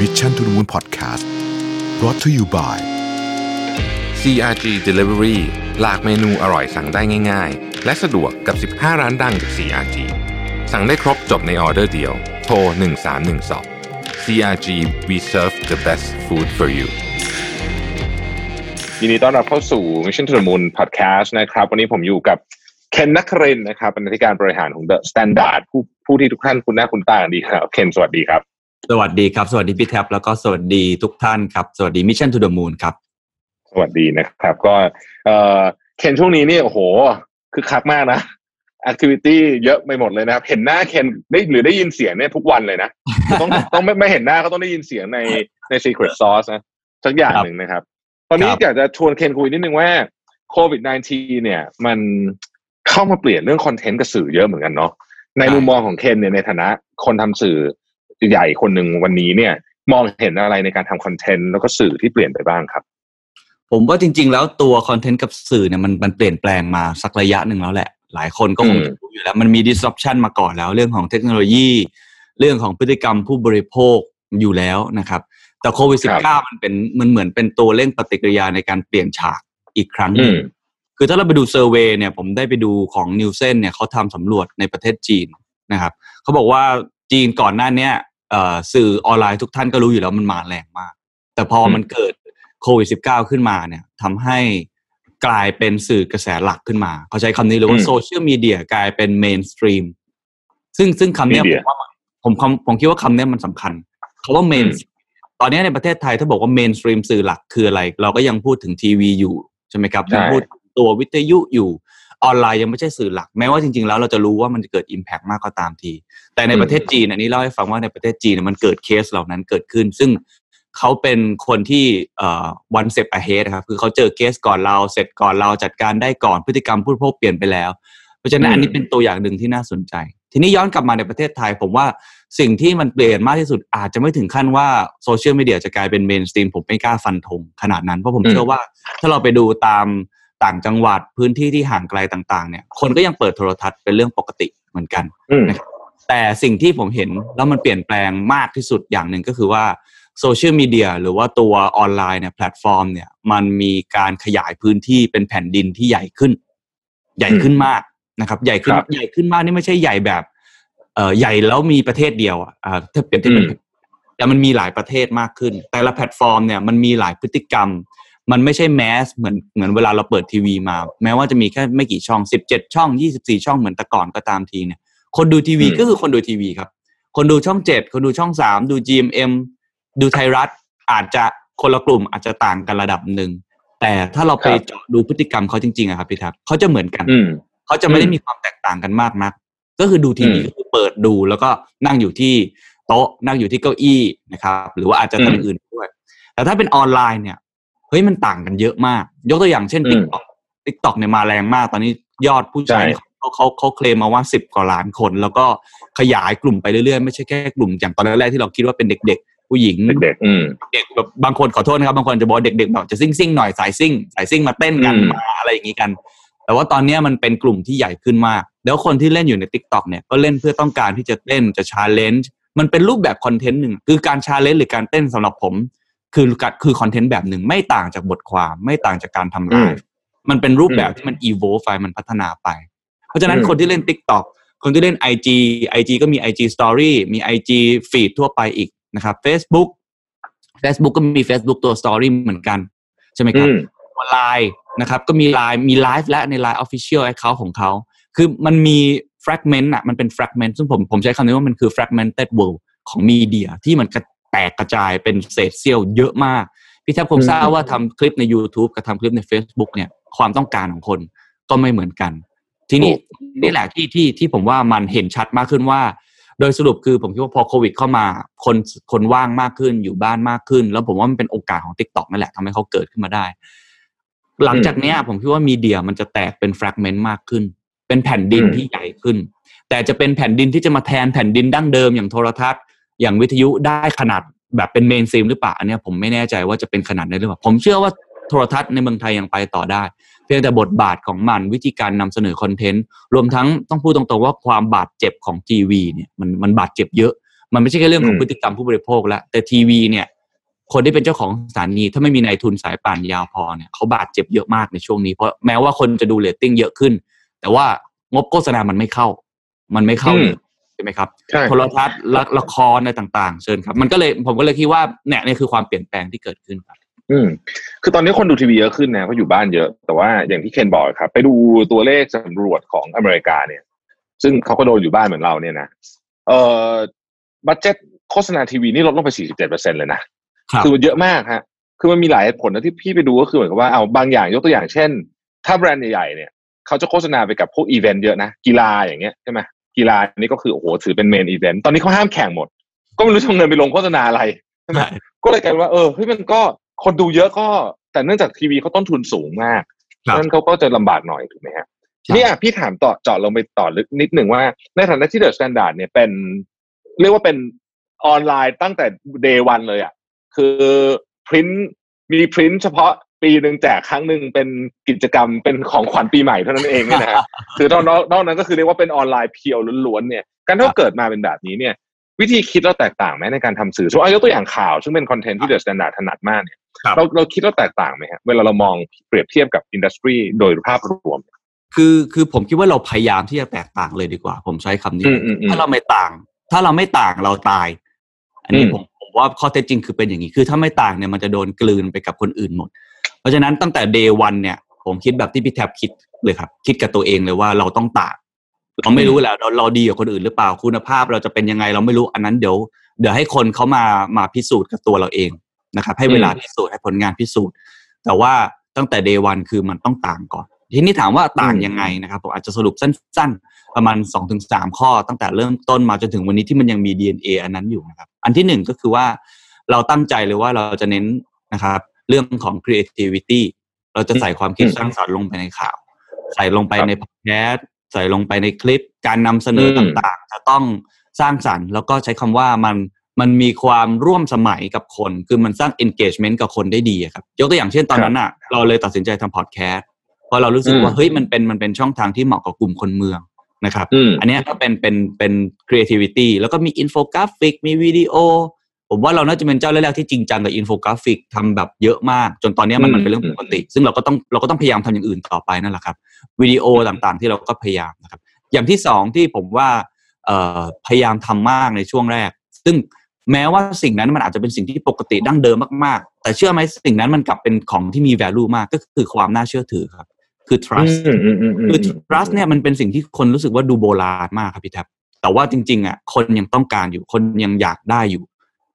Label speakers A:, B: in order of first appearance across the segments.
A: Mission to the Moon Podcast brought to you by
B: CRG Delivery หลากเมนูอร่อยสั่งได้ง่าย ๆ และสะดวกกับ 15 ร้านดังจาก CRG สั่งได้ครบจบในออเดอร์เดียว โทร 1312 CRG we serve the best food for you ยินดีต้อนรับเข้าสู่ Mission to the Moon Podcast นะครับ วันนี้ผมอยู่กับเคนนักครินทร์นะครับเป็นอธิการบริหารของ The Standard ผู้ผู้ที่ทุกท่านคุณหน้าคุณตากันดีครับ เคนสวัสดีครับ
C: สวัสดีครับ สวัสดีพี่แท็บแล้วก็สวัสดีทุกท่านครับ สวัสดี Mission to the Moon ครับ
B: สวัสดีนะครับ ก็เอ่อเคนช่วงนี้นี่โอ้โหคือคักมากนะ activity เยอะไปหมดเลยนะครับ เห็นหน้าเคนได้หรือได้ยินเสียงเนี่ยทุกวันเลยนะ ต้องต้องไม่ไม่เห็นหน้าก็ต้องได้ยินเสียงในใน secret sauce นะสักอย่างหนึ่งนะครับ ตอนนี้
C: ครับ
B: อยากจะชวนเคนคุยนิดนึงว่าโควิด -19 เนี่ย มันเข้ามาเปลี่ยนเรื่องคอนเทนต์กับสื่อเยอะเหมือนกันเนาะในมุมมองของเคนเนี่ยในฐานะคนทำสื่อ ใหญ่คนหนึ่งวันนี้เนี่ย มองเห็นอะไรในการทำคอนเทนต์แล้วก็สื่อที่เปลี่ยนไปบ้างครับ
C: ผมว่าจริง ๆ แล้วตัวคอนเทนต์กับสื่อเนี่ยมันมันเปลี่ยนแปลงมาสักระยะหนึ่งแล้วแหละ หลายคนก็คง
B: อืม
C: จะรู้อยู่แล้วมันมี disruption มาก่อนแล้ว เรื่องของเทคโนโลยี เรื่องของพฤติกรรมผู้บริโภคอยู่แล้วนะครับ แต่โควิด -19 มันเป็นมันเหมือนเป็นตัวเร่งปฏิกิริยาในการเปลี่ยนฉากอีกครั้งหนึ่ง
B: อืม
C: คือถ้าเราไปดู survey เนี่ยผมได้ไปดูของ Nielsen เนี่ยเขาทำสำรวจในประเทศจีนนะครับเขาบอกว่าจีนก่อนหน้าเนี้ยเอ่อ สื่อออนไลน์ทุกท่านก็รู้อยู่แล้วมันมาแรงมาก แต่พอมันเกิดโควิด -19 ขึ้นมาเนี่ยทำให้กลายเป็นสื่อกระแสหลักขึ้นมา เขาใช้คำนี้เลยว่า
B: อืม
C: โซเชียลมีเดียกลายเป็นเมนสตรีมซึ่งซึ่งคำเนี้ยผ
B: Media
C: มว่าผมผมผมคิดว่าคำเนี้ยมันสำคัญคำว่า main
B: อืม
C: ตอนนี้ในประเทศไทยถ้าบอกว่า mainstream สื่อหลักคืออะไร เราก็ยังพูดถึงทีวีอยู่ ใช่ไหมครับ
B: ใช่
C: ยังพูดตัววิทยุอยู่ ออนไลน์ยังไม่ใช่สื่อหลัก แม้ว่าจริงๆแล้วเราจะรู้ว่ามันจะเกิด Impact มากก็ตามที แต่ในประเทศจีนอันนี้เล่าให้ฟังว่าในประเทศจีนเนี่ยมันเกิดเคสเหล่านั้นเกิดขึ้น ซึ่งเขาเป็นคนที่เอ่อ one step ahead นะครับคือเขาเจอเคสก่อนเราเสร็จก่อนเราจัดการได้ก่อนพฤติกรรมผู้บริโภคเปลี่ยนไปแล้ว เพราะฉะนั้น
B: อืม
C: อันนี้เป็นตัวอย่างหนึ่งที่น่าสนใจ ทีนี้ย้อนกลับมาในประเทศไทย ผมว่าสิ่งที่มันเปลี่ยนมากที่สุดอาจจะไม่ถึงขั้นว่าโซเชียลมีเดียจะกลายเป็น mainstream ผมไม่กล้าฟันธงขนาดนั้นเพราะผม
B: อืม
C: เชื่อว่าถ้าเราไปดูตาม ต่างจังหวัดพื้นที่ที่ห่างไกลต่างๆ เนี่ย คนก็ยังเปิดโทรทัศน์เป็นเรื่องปกติเหมือนกัน
B: อืม
C: แต่สิ่งที่ผมเห็นแล้วมันเปลี่ยนแปลงมากที่สุดอย่างหนึ่งก็คือว่าโซเชียลมีเดียหรือว่าตัวออนไลน์เนี่ยแพลตฟอร์มเนี่ยมันมีการขยายพื้นที่เป็นแผ่นดินที่ใหญ่ขึ้น ใหญ่ขึ้นมากนะครับ ใหญ่ขึ้น
B: ครับ
C: ใหญ่ขึ้นมากนี่ไม่ใช่ใหญ่แบบเอ่อใหญ่แล้วมีประเทศเดียวอะอ่าถ้าเปรียบเทียบเป็น
B: อืม
C: แต่มันมีหลายประเทศมากขึ้น แต่ละแพลตฟอร์มเนี่ยมันมีหลายพฤติกรรม มันไม่ใช่แมสเหมือนเหมือนเวลาเราเปิดทีวีมา แม้ว่าจะมีแค่ไม่กี่ช่องสิบเจ็ดช่องยี่สิบสี่ช่องเหมือนแต่ก่อนก็ตามทีเนี่ย คนดูทีวี
B: อืม
C: ก็คือคนดูทีวีครับ คนดูช่องเจ็ดคนดูช่องสามดู GMM ดูไทยรัฐอาจจะคนละกลุ่มอาจจะต่างกันระดับหนึ่งแต่ถ้าเราไป
B: ครับ
C: เจาะดูพฤติกรรมเขาจริงๆอะครับพี่ทับเขาจะเหมือนกัน
B: อืม
C: เขาจะไม่ได้
B: อืม
C: มีความแตกต่างกันมากนัก ก็คือดูทีวี
B: อืม
C: ก็คือเปิดดูแล้วก็นั่งอยู่ที่โต๊ะนั่งอยู่ที่เก้าอี้นะครับ หรือว่าอาจจะ
B: อืม
C: ทำอื่นด้วยแต่ถ้าเป็นออนไลน์เนี่ยเฮ้ยมันต่างกันเยอะมาก ยกตัวอย่างเช่น
B: อืม
C: TikTok TikTok เนี่ยมาแรงมาก ตอนนี้ยอดผู้ใช้
B: ใช่
C: เนี่ยเขาเขาเขาเคลมมาว่าสิบกว่าล้านคน แล้วก็ขยายกลุ่มไปเรื่อยๆ ไม่ใช่แค่กลุ่มอย่างตอนแรกๆที่เราคิดว่าเป็นเด็ก ๆ ผู้หญิง
B: เด็กๆอืม
C: เด็กแบบบางคนขอโทษนะครับบางคนจะบอกว่าเด็กๆแบบจะซิ่งซิ่งๆหน่อยสายซิ่งสายซิ่งมาเต้นกัน
B: อืม
C: มาอะไรอย่างนี้กัน แต่ว่าตอนเนี้ยมันเป็นกลุ่มที่ใหญ่ขึ้นมาก แล้วคนที่เล่นอยู่ใน TikTok เนี่ยก็เล่นเพื่อต้องการที่จะเต้นจะ challenge มันเป็นรูปแบบคอนเทนต์หนึ่งคือการ challenge หรือการเต้นสำหรับผม คือคือคอนเทนต์แบบหนึ่งไม่ต่างจากบทความไม่ต่างจากการทำไลฟ์มันเป็นรูปแบบที่มัน evolve ไปมันพัฒนาไป เพราะฉะนั้น
B: อืม
C: คนที่เล่น TikTok คนที่เล่น IG IG ก็มี IG Story มี IG Feed ทั่วไปอีกนะครับ Facebook Facebook ก็มี Facebook ตัว Story เหมือนกัน ใช่ไหมครับ
B: อืม
C: ไลน์นะครับ ก็มีไลน์มีไลฟ์และในไลน์ Official Account ของเขา คือมันมี fragment อะมันเป็น fragment ซึ่งผมผมใช้คำนี้ว่ามันคือ fragmented world ของมีเดียที่มันกระ แตกกระจายเป็นเศษเสี้ยวเยอะมาก พี่แท็ปคงทราบว่าทำคลิปใน YouTube กับทำคลิปใน Facebook เนี่ยความต้องการของคนก็ไม่เหมือนกัน ทีนี้นี่แหละที่ที่ที่ผมว่ามันเห็นชัดมากขึ้นว่า โดยสรุปคือผมคิดว่าพอโควิดเข้ามาคนคนว่างมากขึ้นอยู่บ้านมากขึ้น แล้วผมว่ามันเป็นโอกาสของ t ิ k t o k นั่นแหละทำให้เขาเกิดขึ้นมาได้ หลังจากเนี้ยผมคิดว่ามีเดียมันจะแตกเป็นแฟกเมนต์มากขึ้น เป็นแผ่นดิน
B: อืม
C: ที่ใหญ่ขึ้น แต่จะเป็นแผ่นดินที่จะมาแทนแผ่นดินดั้งเดิมอย่างโทรทัศน์ อย่างวิทยุได้ขนาดแบบเป็นเมนซีมหรือเปล่าอันเนี้ยผมไม่แน่ใจว่าจะเป็นขนาดนั้นหรือเปล่าผมเชื่อว่าโทรทัศน์ในเมืองไทยยังไปต่อได้ เพียงแต่บทบาทของมันวิธีการนำเสนอคอนเทนต์รวมทั้งต้องพูดตรงๆว่าความบาดเจ็บของทีวีเนี่ยมันมันบาดเจ็บเยอะ มันไม่ใช่แค่เรื่องของ
B: อืม
C: พฤติกรรมผู้บริโภคแล้วแต่ทีวีเนี่ยคนที่เป็นเจ้าของสถานีถ้าไม่มีนายทุนสายป่านยาวพอเนี่ยเขาบาดเจ็บเยอะมากในช่วงนี้เพราะแม้ว่าคนจะดูเรตติ้งเยอะขึ้น แต่ว่างบโฆษณามันไม่เข้า มันไม่เข้าเลย ใช่ไหมครับ
B: ใช่
C: โทรทัศน์ละละครอะไรต่างๆ เชิญครับ มันก็เลยผมก็เลยคิดว่าเนี่ยนี่คือความเปลี่ยนแปลงที่เกิดขึ้นครับ
B: อืมคือตอนนี้คนดูทีวีเยอะขึ้นนะเพราะอยู่บ้านเยอะ แต่ว่าอย่างที่เคนบอกครับ ไปดูตัวเลขสำรวจของอเมริกาเนี่ย ซึ่งเขาก็โดนอยู่บ้านเหมือนเราเนี่ยนะเอ่อ budget โฆษณาทีวีนี่ลดลงไป 47เปอร์เซ็นต์เลยนะครับอมันเยอะมากฮะ คือมันมีหลายเหตุผลนะที่พี่ไปดูก็คือเหมือนกับว่าเอาบางอย่างยกตัวอย่างเช่น ถ้าแบรนด์ใหญ่ๆเนี่ยเขาจะโฆษณาไปกับพวกอีเวนต์เยอะนะ กีฬาอย่างเงี้ยใช่ไหม กีฬานี่ก็คือโอ้โหถือเป็น main event ตอนนี้เขาห้ามแข่งหมด ก็ไม่รู้จะเอาเงินไปลงโฆษณาอะไรใช่ไหม
C: ใช่
B: ก็เลยกลายเป็นว่าเออเฮ้ยมันก็คนดูเยอะก็แต่เนื่องจากทีวีเขาต้นทุนสูงมาก
C: ครับ
B: นั้นเขาก็จะลำบากหน่อยถูกไหมฮะทีนี้อะพี่ถามต่อเจาะลงไปต่อลึกนิดหนึ่งว่า ในฐานะที่ THE STANDARD เนี่ยเป็น เรียกว่าเป็นออนไลน์ตั้งแต่ day one เลยอะคือพริ้นมีพริ้นเฉพาะ ปีหนึ่งแจกครั้งหนึ่งเป็นกิจกรรมเป็นของขวัญปีใหม่เท่านั้นเองเนี่ยนะฮะคือนอกนอกนอกนั้นก็คือเรียกว่าเป็นออนไลน์ pureล้วนๆเนี่ยการที่เราเกิดมาเป็นแบบนี้เนี่ย วิธีคิดเราแตกต่างไหมในการทำสื่อสมมติเอายกตัวอย่างข่าว ซึ่งเป็นคอนเทนต์ที่เดอะสแตนดาร์ดถนัดมากเนี่ย
C: ครับ
B: เราเราคิดเราแตกต่างไหมฮะเวลาเรามองเปรียบเทียบกับ industry โดยภาพรวม
C: คือคือผมคิดว่าเราพยายามที่จะแตกต่างเลยดีกว่า ผมใช้คำนี้
B: อืมอืมอืม
C: ถ้าเราไม่ต่าง ถ้าเราไม่ต่างเราตาย อันนี้
B: อืม
C: ผมผมว่าข้อเท็จจริงคือเป็นอย่างนี้คือถ้าไม่ต่างเนี่ยมันจะโดนกลืนไปกับคนอื่นหมด เพราะฉะนั้นตั้งแต่ day one เนี่ย ผมคิดแบบที่พี่แท็บคิดเลยครับ คิดกับตัวเองเลยว่าเราต้องต่างเราไม่รู้แหละเราเราดีกว่าคนอื่นหรือเปล่าคุณภาพเราจะเป็นยังไงเราไม่รู้อันนั้นเดี๋ยว เดี๋ยวให้คนเขามามาพิสูจน์กับตัวเราเองนะครับ ให้เวลาพิสูจน์ให้ผลงานพิสูจน์ แต่ว่าตั้งแต่เดย์วันคือมันต้องต่างก่อน ทีนี้ถามว่าต่าง
B: อืม
C: ยังไงนะครับผมอาจจะสรุปสั้น ๆ ประมาณ2อถึงสข้อ ตั้งแต่เริ่มต้นมาจนถึงวันนี้ที่มันยังมี DNA อันนั้นอยู่นะครับ อันที่หนึ่งก็คือว่าเราตั้งใจเลยว่าเราจะเน้นนะครับ เรื่องของ creativity เราจะใส่ความคิด
B: อืม
C: สร้างสรรค์ลงไปในข่าว ใส่ลงไป
B: ครับ
C: ในพอดแคสต์ใส่ลงไปในคลิป การนำเสนอ
B: อืม
C: ต่างๆ จะต้องสร้างสรรค์ แล้วก็ใช้คำว่ามันมันมีความร่วมสมัยกับคน คือมันสร้าง engagement กับคนได้ดีอะครับ ยกตัวอย่างเช่นตอนนั้นอะ เราเลยตัดสินใจทำพอดแคสต์เพราะเรารู้สึกว่า
B: อืม
C: เฮ้ยมันเป็นมันเป็นช่องทางที่เหมาะกับกลุ่มคนเมืองนะครับ
B: อืม
C: อันเนี้ยก็เป็นเป็นเป็น creativity แล้วก็มีอินโฟกราฟิกมีวิดีโอ ผมว่าเราน่าจะเป็นเจ้าแรกๆที่จริงจังกับอินโฟกราฟิกทำแบบเยอะมาก จนตอนเนี้ยมัน
B: อืม
C: มันเป็นเรื่องปกติ ซึ่งเราก็ต้องเราก็ต้องพยายามทำอย่างอื่นต่อไปนั่นแหละครับวิดีโอต่างๆ ที่เราก็พยายามนะครับ อย่างที่สองที่ผมว่าเอ่อพยายามทำมากในช่วงแรก ซึ่งแม้ว่าสิ่งนั้นมันอาจจะเป็นสิ่งที่ปกติดั้งเดิมมากๆ แต่เชื่อไหมสิ่งนั้นมันกลับเป็นของที่มี value มากก็คือความน่าเชื่อถือครับ คือ trust
B: อืมอืมอืม
C: คือ trust เนี่ยมันเป็นสิ่งที่คนรู้สึกว่าดูโบราณมากครับพี่แท็บแต่ว่าจริงๆอะคนยังต้องการอยู่คนยังอยากได้อยู่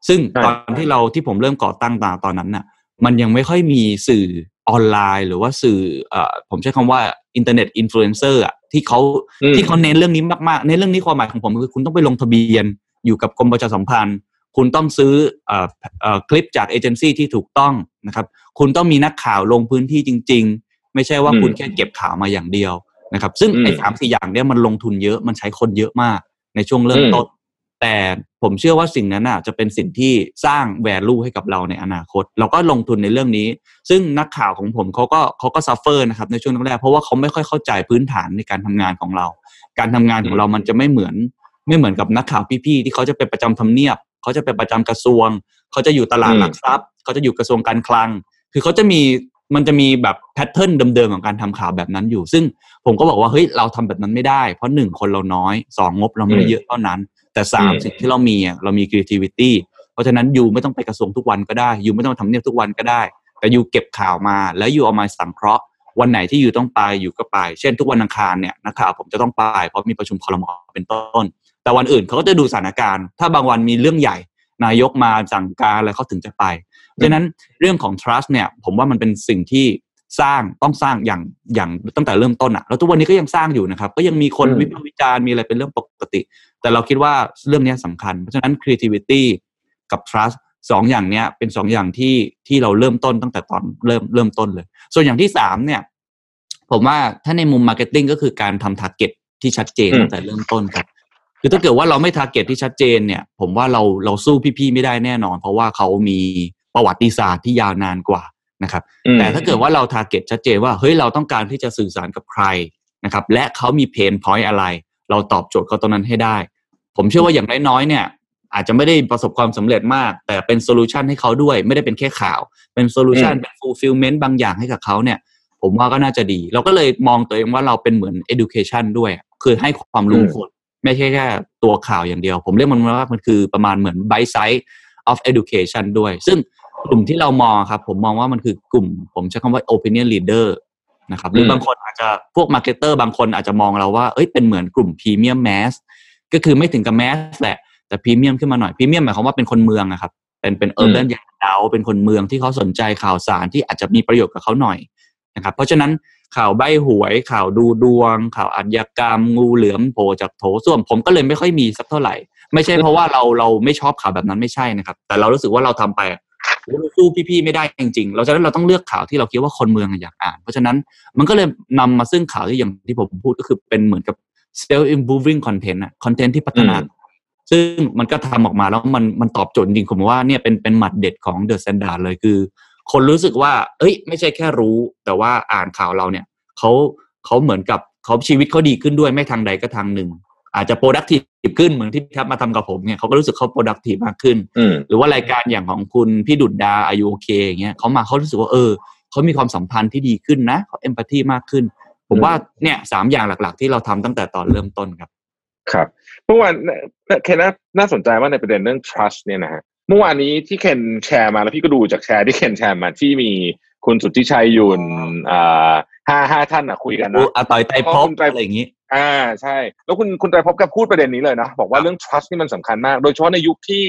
C: ซึ่ง
B: ใช่
C: ตอนที่เราที่ผมเริ่มก่อตั้งมาตอนนั้นน่ะ มันยังไม่ค่อยมีสื่อออนไลน์ หรือว่าสื่อเอ่อผมใช้คำว่าอินเทอร์เน็ตอินฟลูเอนเซอร์อะที่เขา
B: อืม
C: ที่เขาเน้นเรื่องนี้มากๆ ในเรื่องนี้ความหมายของผมคือคุณต้องไปลงทะเบียนอยู่กับกรมประชาสัมพันธ์ คุณต้องซื้อเอ่อเอ่อคลิปจากเอเจนซี่ที่ถูกต้องนะครับ คุณต้องมีนักข่าวลงพื้นที่จริง ๆ ไม่ใช่ว่า
B: อืม
C: คุณแค่เก็บข่าวมาอย่างเดียวนะครับ ซึ่ง
B: อืม
C: ไอ้สามสี่อย่างเนี้ยมันลงทุนเยอะมันใช้คนเยอะมากในช่วงเริ่ม
B: อืม
C: ต้น แต่ผมเชื่อว่าสิ่งนั้นน่ะจะเป็นสิ่งที่สร้าง value ให้กับเราในอนาคต เราก็ลงทุนในเรื่องนี้ ซึ่งนักข่าวของผมเขาก็เขาก็ซัฟเฟอร์นะครับในช่วงแรกๆเพราะว่าเขาไม่ค่อยเข้าใจพื้นฐานในการทำงานของเรา การทำงานของเรามันจะไม่เหมือน ไม่เหมือนกับนักข่าวพี่ๆที่เขาจะเป็นประจำทำเนียบเขาจะเป็นประจำกระทรวงเขาจะอยู่ตลาด
B: อืม
C: หลักทรัพย์เขาจะอยู่กระทรวงการคลัง คือเขาจะมีมันจะมีแบบแพทเทิร์นเดิมๆของการทำข่าวแบบนั้นอยู่ ซึ่งผมก็บอกว่าเฮ้ยเราทำแบบนั้นไม่ได้ เพราะหนึ่งคนเราน้อยสองงบเราไม่ได้เยอะเท่านั้น แต่สาม
B: อืม
C: สิ่งที่เรามีอะเรามี creativity เพราะฉะนั้นยูไม่ต้องไปกระทรวงทุกวันก็ได้ยูไม่ต้องทำเนียบทุกวันก็ได้ แต่ยูเก็บข่าวมา แล้วยูเอามาสังเคราะห์ วันไหนที่ยูต้องไปยูก็ไป เช่น ทุกวันอังคารเนี่ยนักข่าวผมจะต้องไป เพราะมีประชุมคอรมอเป็นต้น แต่วันอื่นเขาก็จะดูสถานการณ์ ถ้าบางวันมีเรื่องใหญ่ นายกมาสั่งการอะไรเขาถึงจะไปเพราะฉะนั้นเรื่องของ trust เนี่ยผมว่ามันเป็นสิ่งที่ สร้างต้องสร้างอย่างอย่างตั้งแต่เริ่มต้นอะแล้วทุกวันนี้ก็ยังสร้างอยู่นะครับ ก็ยังมีคน
B: อืม
C: วิพากษ์วิจารณ์มีอะไรเป็นเรื่องปกติ แต่เราคิดว่าเรื่องเนี้ยสำคัญ เพราะฉะนั้น creativity กับ trust สองอย่างเนี้ยเป็นสองอย่างที่ที่เราเริ่มต้นตั้งแต่ตอนเริ่มเริ่มต้นเลย ส่วนอย่างที่สามเนี่ย ผมว่าถ้าในมุม marketing ก็คือการทำ target ที่ชัดเจน
B: อืม
C: ตั้งแต่เริ่มต้นครับคือถ้าเกิดว่าเราไม่ target ที่ชัดเจนเนี่ย ผมว่าเราเราสู้พี่ๆไม่ได้แน่นอน เพราะว่าเขามีประวัติศาสตร์ที่ยาวนานกว่า นะครับ
B: อืม
C: แต่ถ้าเกิดว่าเรา target ชัดเจนว่าเฮ้ยเราต้องการที่จะสื่อสารกับใครนะครับ และเขามี pain point อะไร เราตอบโจทย์เขาตรงนั้นให้ได้ ผมเชื่อว่าอย่างน้อยๆเนี่ย อาจจะไม่ได้ประสบความสำเร็จมาก แต่เป็น solution ให้เขาด้วย ไม่ได้เป็นแค่ข่าว เป็น solution
B: อืม
C: เป็น fulfillment บางอย่างให้กับเขาเนี่ย ผมว่าก็น่าจะดี เราก็เลยมองตัวเองว่าเราเป็นเหมือน education ด้วยคือให้ความรู้
B: อืม
C: คนไม่ใช่แค่ตัวข่าวอย่างเดียว ผมเรียกมันว่ามันคือประมาณเหมือน bite size of education ด้วย ซึ่ง กลุ่มที่เรามองครับ ผมมองว่ามันคือกลุ่ม ผมใช้คำว่า opinion leader นะครับหรือ
B: ม
C: บางคนอาจจะพวก marketer บางคนอาจจะมองเราว่าเอ้ยเป็นเหมือนกลุ่ม premium mass ก็คือไม่ถึงกับ mass แหละ แต่พรีเมียมขึ้นมาหน่อยพรีเมียมหมายความว่าเป็นคนเมืองนะครับ เป็นเป็น urban อย่างเราเป็นคนเมืองที่เขาสนใจข่าวสารที่อาจจะมีประโยชน์กับเขาหน่อยนะครับ เพราะฉะนั้นข่าวใบหวยข่าวดูดวง ข่าวอาชญากรรม งูเหลือมโผล่จากโถส้วม ผมก็เลยไม่ค่อยมีสักเท่าไหร่ ไม่ใช่เพราะว่าเราเราไม่ชอบข่าวแบบนั้นไม่ใช่นะครับ แต่เรารู้สึกว่าเราทำไปอะ เราสู้พี่ๆไม่ได้จริงๆเราฉะนั้นเราต้องเลือกข่าวที่เราคิดว่าคนเมืองอยากอ่าน เพราะฉะนั้นมันก็เลยนำมาซึ่งข่าวที่อย่างที่ผมพูดก็คือเป็นเหมือนกับ self improving content อะคอนเทนต์ที่พัฒนา
B: อืม
C: ซึ่งมันก็ทำออกมาแล้วมันมันตอบโจทย์จริงๆผมว่าเนี่ยเป็นเป็นหมัดเด็ดของ The Standard เลยคือ คนรู้สึกว่า เอ้ย ไม่ใช่แค่รู้ แต่ว่าอ่านข่าวเราเนี่ยเขาเขาเหมือนกับเขาชีวิตเขาดีขึ้นด้วยไม่ทางใดก็ทางหนึ่ง อาจจะ productive ขึ้นเหมือนที่พี่แทบมาทำกับผมเนี่ยเขาก็รู้สึกเขา productive มากขึ้น
B: อืม
C: หรือว่ารายการอย่างของคุณพี่ดุดดาอายุโอเคอย่างเงี้ยเขามาเขารู้สึกว่าเออเขามีความสัมพันธ์ที่ดีขึ้นนะเขาเอมพัตตีมากขึ้น ผมว่าเนี่ยสามอย่างหลักๆ ที่เราทำตั้งแต่ตอนเริ่มต้นครับ
B: ครับเมื่อวานเคนน่าน่าสนใจว่าในประเด็นเรื่อง trust เนี่ยนะฮะเมื่อวานนี้ที่เคนแชร์มาแล้วพี่ก็ดูจากแชร์ที่เคนแชร์มาที่มีคุณสุทธิชัย หยุ่นอ่าห้าห้าท่านอะคุยกัน
C: ดู
B: นะ
C: อาต๋อยไตรภพ
B: เพราะคุณไตร
C: อะไรอย่างนี้
B: อ่าใช่ แล้วคุณคุณไตรภพก็พูดประเด็นนี้เลยนะ บอกว่าเรื่อง trust นี่มันสำคัญมาก โดยเฉพาะในยุคที่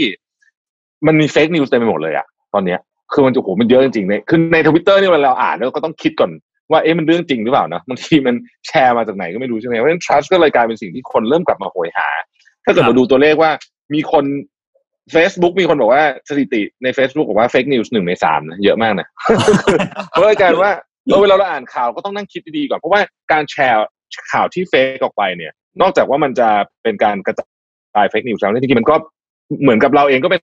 B: มันมี fake news เต็มไปหมดเลยอะตอนเนี้ยคือมันจะโหมันเยอะจริงๆเนี่ยคือในทวิตเตอร์นี่เวลาเราอ่านเราก็ต้องคิดก่อนว่าเอ๊ะมันเรื่องจริงหรือเปล่านะบางทีมันแชร์มาจากไหนก็ไม่รู้ใช่ไหมเพราะฉะนั้น trust ก็เลยกลายเป็นสิ่งที่คนเริ่มกลับมาโหยหา ถ้าเกิด
C: ครับ
B: เราดูตัวเลขว่ามีคน Facebook มีคนบอกว่าสถิติใน Facebook บอกว่า fake news หนึ่งในสามนะเยอะมากนะเพราะกลายเป็นว่าเออเวลาเราอ่านข่าวก็ต้องนั่งคิดดีๆก่อนเพราะว่าการแชร์ ข่าวที่ fake ออกไปเนี่ย นอกจากว่ามันจะเป็นการกระจาย fake news แล้วเนี่ยจริงๆมันก็เหมือนกับเราเองก็เป็น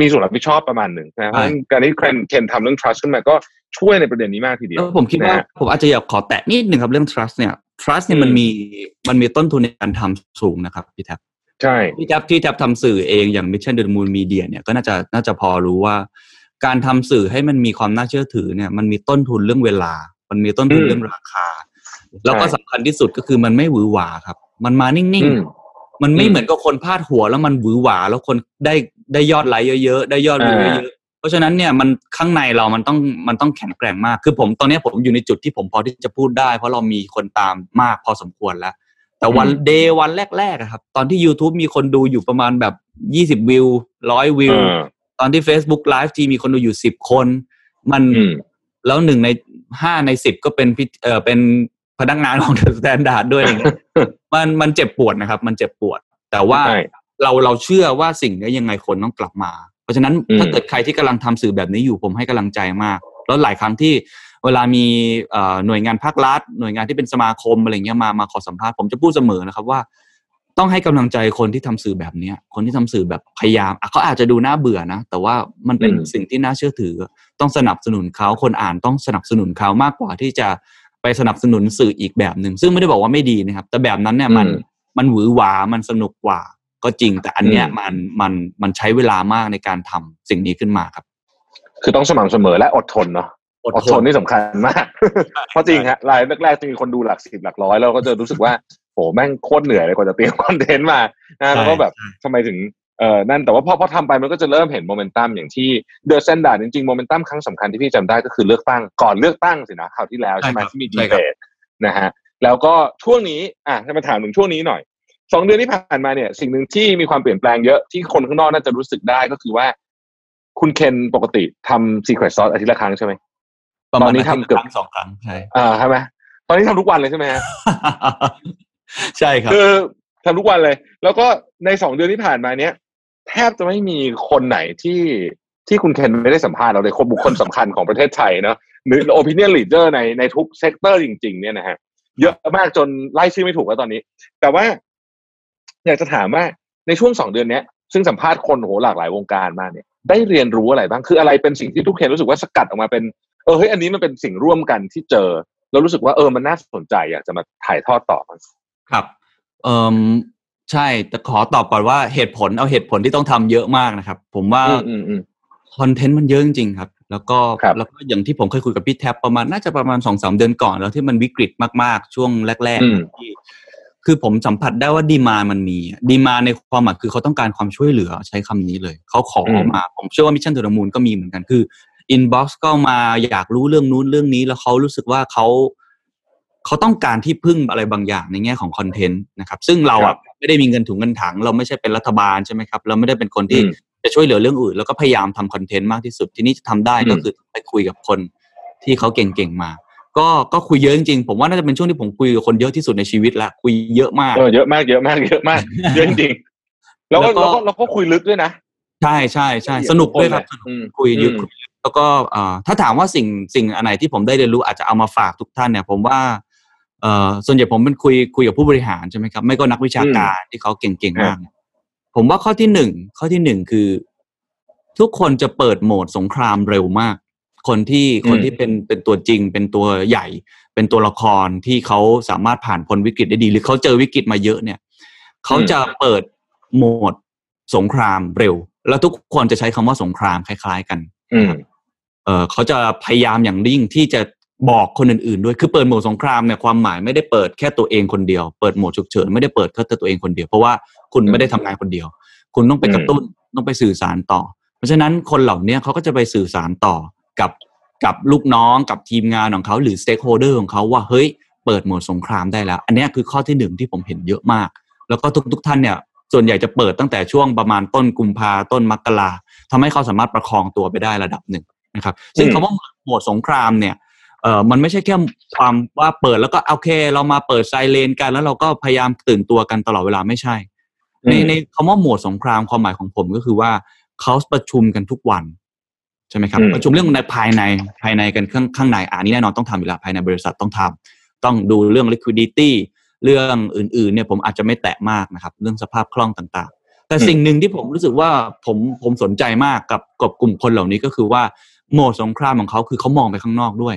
B: มีส่วนรับผิดชอบประมาณหนึ่งนะเพราะฉะนั้นการที่เคนเคนทำเรื่อง trust ขึ้นมาก็ช่วยในประเด็นนี้มากทีเดียว
C: แล้วผมคิดว่า
B: นะฮะ
C: ผมอาจจะอยากขอแตะนิดหนึ่งครับเรื่อง trust เนี่ย trust เนี่ยมัน
B: อืม
C: มีมันมีต้นทุนในการทำสูงนะครับพี่แท็บ
B: ใช่
C: พี่แท็บที่แท็บทำสื่อเองอย่าง Mission to the Moon Media เนี่ยก็น่าจะน่าจะพอรู้ว่า การทำสื่อให้มันมีความน่าเชื่อถือเนี่ย มันมีต้นทุนเรื่องเวลา มันมีต้นทุน
B: อืม
C: เรื่องราคา แล้วก็
B: ใช่
C: สำคัญที่สุดก็คือมันไม่หวือหวาครับ มันมานิ่ง
B: อืม
C: ๆมันไม่
B: อืม
C: เหมือนกับคนพาดหัวแล้วมันหวือหวา แล้วคนได้ได้ยอดไลค์เยอะๆ ได้ยอดวิว
B: อ่า
C: เยอะๆ เพราะฉะนั้นเนี่ยมันข้างในเรามันต้องมันต้องแข็งแกร่งมาก คือผมตอนเนี้ยผมอยู่ในจุดที่ผมพอที่จะพูดได้ เพราะเรามีคนตามมากพอสมควรแล้ว แต่วันเดย์วันแรกๆอะครับ ตอนที่ YouTube มีคนดูอยู่ประมาณแบบยี่สิบวิวร้อยวิว
B: เออ
C: ตอนที่ Facebook Live ทีมีคนดูอยู่สิบคน มัน
B: อืม
C: แล้วหนึ่งในห้าในสิบก็เป็นพิเออเป็น พนักงานของ The Standard ด้วยอะไรเงี้ยมันมันเจ็บปวดนะครับ มันเจ็บปวด แต่ว่า
B: ใช่
C: เราเราเชื่อว่าสิ่งนี้ยังไงคนต้องกลับมา เพราะฉะนั้น
B: อืม
C: ถ้าเกิดใครที่กำลังทำสื่อแบบนี้อยู่ผมให้กำลังใจมาก แล้วหลายครั้งที่เวลามีเอ่อหน่วยงานภาครัฐ หน่วยงานที่เป็นสมาคมอะไรเงี้ยมามาขอสัมภาษณ์ผมจะพูดเสมอนะครับว่า ต้องให้กำลังใจคนที่ทำสื่อแบบเนี้ยคนที่ทำสื่อแบบพยายามอะเขาอาจจะดูน่าเบื่อนะ แต่ว่ามันเป็น
B: อืม
C: สิ่งที่น่าเชื่อถือ ต้องสนับสนุนเขาคนอ่านต้องสนับสนุนเขามากกว่าที่จะ ไปสนับสนุนสื่ออีกแบบหนึ่งซึ่งไม่ได้บอกว่าไม่ดีนะครับ แต่แบบนั้นเนี่ยมัน
B: อืม
C: มันหวือหวามันสนุกกว่า ก็จริง แต่อันเนี้ย
B: อืม
C: มันมันมันใช้เวลามากในการทำสิ่งนี้ขึ้นมาครับ
B: คือต้องสม่ำเสมอและอดทนเนาะ
C: อดทน
B: อด
C: ทน
B: นี่สำคัญมาก เพราะจริงฮะไลฟ์แรกๆจะมีคนดูหลักสิบหลักร้อยแล้วก็จะรู้สึกว่าโหแม่งโคตรเหนื่อยเลยกว่าจะเตรียมคอนเทนต์มานะแล้วก็แบบ
C: ใช่
B: ทำไมถึง เอ่อนั่นแต่ว่าพอพอทำไปมันก็จะเริ่มเห็นโมเมนตัมอย่างที่เดอะ s ซนดาร์ดจริงๆโมเมนตัมครั้งสำคัญที่พี่จำได้ก็คือเลือกตั้งก่อนเลือกตั้งสินะคราวที่แล้วใช่ไหม
C: ใช่ครับ
B: ที่มี
C: ใช่ครับดี
B: เบตนะฮะแล้วก็ช่วงนี้อะให้มาถามถึงช่วงนี้หน่อยสองเดือนที่ผ่านมาเนี่ย สิ่งหนึ่งที่มีความเปลี่ยนแปลงเยอะที่คนข้างนอกน่าจะรู้สึกได้ก็คือว่า คุณเคนปกติทำ Secret Sauce อาทิตย์ละครั้งใช่ไหม
C: ประมาณ
B: ตอนนี้ทำเกือบ
C: ครั้งสองครั้งใช่
B: อ่าใช่ไหมตอนนี้ทำทุกวันเลยใช่ไหมฮะ
C: ใช่ครับ
B: คือทำทุกวันเลย แล้วก็ในสองเดือนที่ผ่านมาเนี้ย แทบจะไม่มีคนไหนที่ที่คุณเคนไม่ได้สัมภาษณ์เราเลยคนบุคคลสำคัญของประเทศไทยเนาะหรือ opinion leader ในในทุก sector จริง ๆ เนี่ยนะฮะเยอะมากจนไล่ชื่อไม่ถูกแล้วตอนนี้ แต่ว่า อยากจะถามว่าในช่วงสองเดือนเนี้ยซึ่งสัมภาษณ์คนโหหลากหลายวงการมากเนี่ย ได้เรียนรู้อะไรบ้างคืออะไรเป็นสิ่งที่ทุกคนรู้สึกว่าสกัดออกมาเป็นเออเฮ้ยอันนี้มันเป็นสิ่งร่วมกันที่เจอ แล้วรู้สึกว่าเออมันน่าสนใจอยากจะมาถ่ายทอดต่อ
C: ครับเอ่ม ใช่ แต่ขอตอบก่อนว่าเหตุผลเอาเหตุผลที่ต้องทำเยอะมากนะครับ ผมว่า
B: อืมอืมอืม
C: คอนเทนต์มันเยอะจริงๆครับ แล้วก็
B: ครับ
C: แล้วก็อย่างที่ผมเคยคุยกับพี่แท็บประมาณน่าจะประมาณสองสามเดือนก่อนแล้วที่มันวิกฤตมากๆ ช่วงแรก
B: อืม
C: ๆที่คือผมสัมผัสได้ว่า demand มันมี demand ในความหมายคือเขาต้องการความช่วยเหลือใช้คำนี้เลย เขาขอมา ผมเชื่อว่า Mission To The Moon ก็มีเหมือนกันคือ inbox ก็มาอยากรู้เรื่องนู้นเรื่องนี้ แล้วเขารู้สึกว่าเขาเขาต้องการที่พึ่งอะไรบางอย่างในแง่ของคอนเทนต์นะครับ ซึ่งเราอะครั
B: บ
C: ไม่ได้มีเงินถุงเงินถัง เราไม่ใช่เป็นรัฐบาลใช่ไหมครับ เราไม่ได้เป็นคนที่
B: อืม
C: จะช่วยเหลือเรื่องอื่น แล้วก็พยายามทำคอนเทนต์มากที่สุดที่นี่จะทำได้
B: อืม
C: ก็คือไปคุยกับคนที่เขาเก่งๆมา ก็ก็คุยเยอะจริงๆผมว่าน่าจะเป็นช่วงที่ผมคุยกับคนเยอะที่สุดในชีวิตละคุยเยอะมาก
B: เออเยอะมากเยอะมากเยอะมากเยอะจริงๆแล้วก็
C: แล้วก็
B: แล้วก็เราก็คุยลึกด้วยนะ
C: ใช่ใช่ใช่สนุกด้วยครับสนุก
B: อืม
C: คุยเยอะ
B: อืม
C: คุยเยอะแล้วก็เอ่อถ้าถามว่าสิ่งสิ่งอันไหนที่ผมได้เรียนรู้อาจจะเอามาฝากทุกท่านเนี่ย ผมว่าเอ่อ ส่วนใหญ่ผมเป็นคุยคุยกับผู้บริหารใช่ไหมครับ ไม่ก็นักวิชาการที่เขาเก่งๆมากเนี่ยผมว่าข้อที่หนึ่งข้อที่หนึ่งคือ ทุกคนจะเปิดโหมดสงครามเร็วมาก คนที่คนที่เป็นเป็นตัวจริง เป็นตัวใหญ่ เป็นตัวละครที่เขาสามารถผ่านพ้นวิกฤตได้ดี หรือเขาเจอวิกฤตมาเยอะเนี่ยเขาจะเปิดโหมดสงครามเร็ว แล้วทุกคนจะใช้คำว่าสงครามคล้าย ๆ กัน
B: อืม
C: เออเขาจะพยายามอย่างยิ่งที่จะ บอกคนอื่นๆด้วยคือเปิดโหมดสงครามเนี่ยความหมายไม่ได้เปิดแค่ตัวเองคนเดียว เปิดโหมดฉุกเฉินไม่ได้เปิดแค่ตัวเองคนเดียว เพราะว่าคุณไม่ได้ทำงานคนเดียว คุณต้องไปกระตุ้นต้องไปสื่อสารต่อ เพราะฉะนั้นคนเหล่านี้เขาก็จะไปสื่อสารต่อกับกับลูกน้องกับทีมงานของเขาหรือ stakeholder ของเขาว่าเฮ้ยเปิดโหมดสงครามได้แล้ว อันเนี้ยคือข้อที่หนึ่งที่ผมเห็นเยอะมาก แล้วก็ทุกๆท่านเนี่ยส่วนใหญ่จะเปิดตั้งแต่ช่วงประมาณต้นกุมภาต้นมกราทำให้เขาสามารถประคองตัวไปได้ระดับหนึ่งนะครับ ซึ่ง
B: อืม
C: คำว่าโหมดสงครามเนี่ย เอ่อมันไม่ใช่แค่ความว่าเปิดแล้วก็โอเค เรามาเปิดไซเรนกัน แล้วเราก็พยายามตื่นตัวกันตลอดเวลาไม่ใช่ ในในคำว่าโหมดสงครามความหมายของผมก็คือว่าเขาประชุมกันทุกวันใช่ไหมครับ
B: อืม
C: ประชุมเรื่องในภายในภายในกันข้างข้างในอันนี้แน่นอนต้องทำอยู่แล้วภายในบริษัทต้องทำต้องดูเรื่อง liquidity เรื่องอื่นๆเนี่ยผมอาจจะไม่แตะมากนะครับ เรื่องสภาพคล่องต่างๆ แต่สิ่งหนึ่งที่ผมรู้สึกว่าผมผมสนใจมากกับกับกลุ่มคนเหล่านี้ก็คือว่าโหมดสงครามของเขาคือเขามองไปข้างนอกด้วย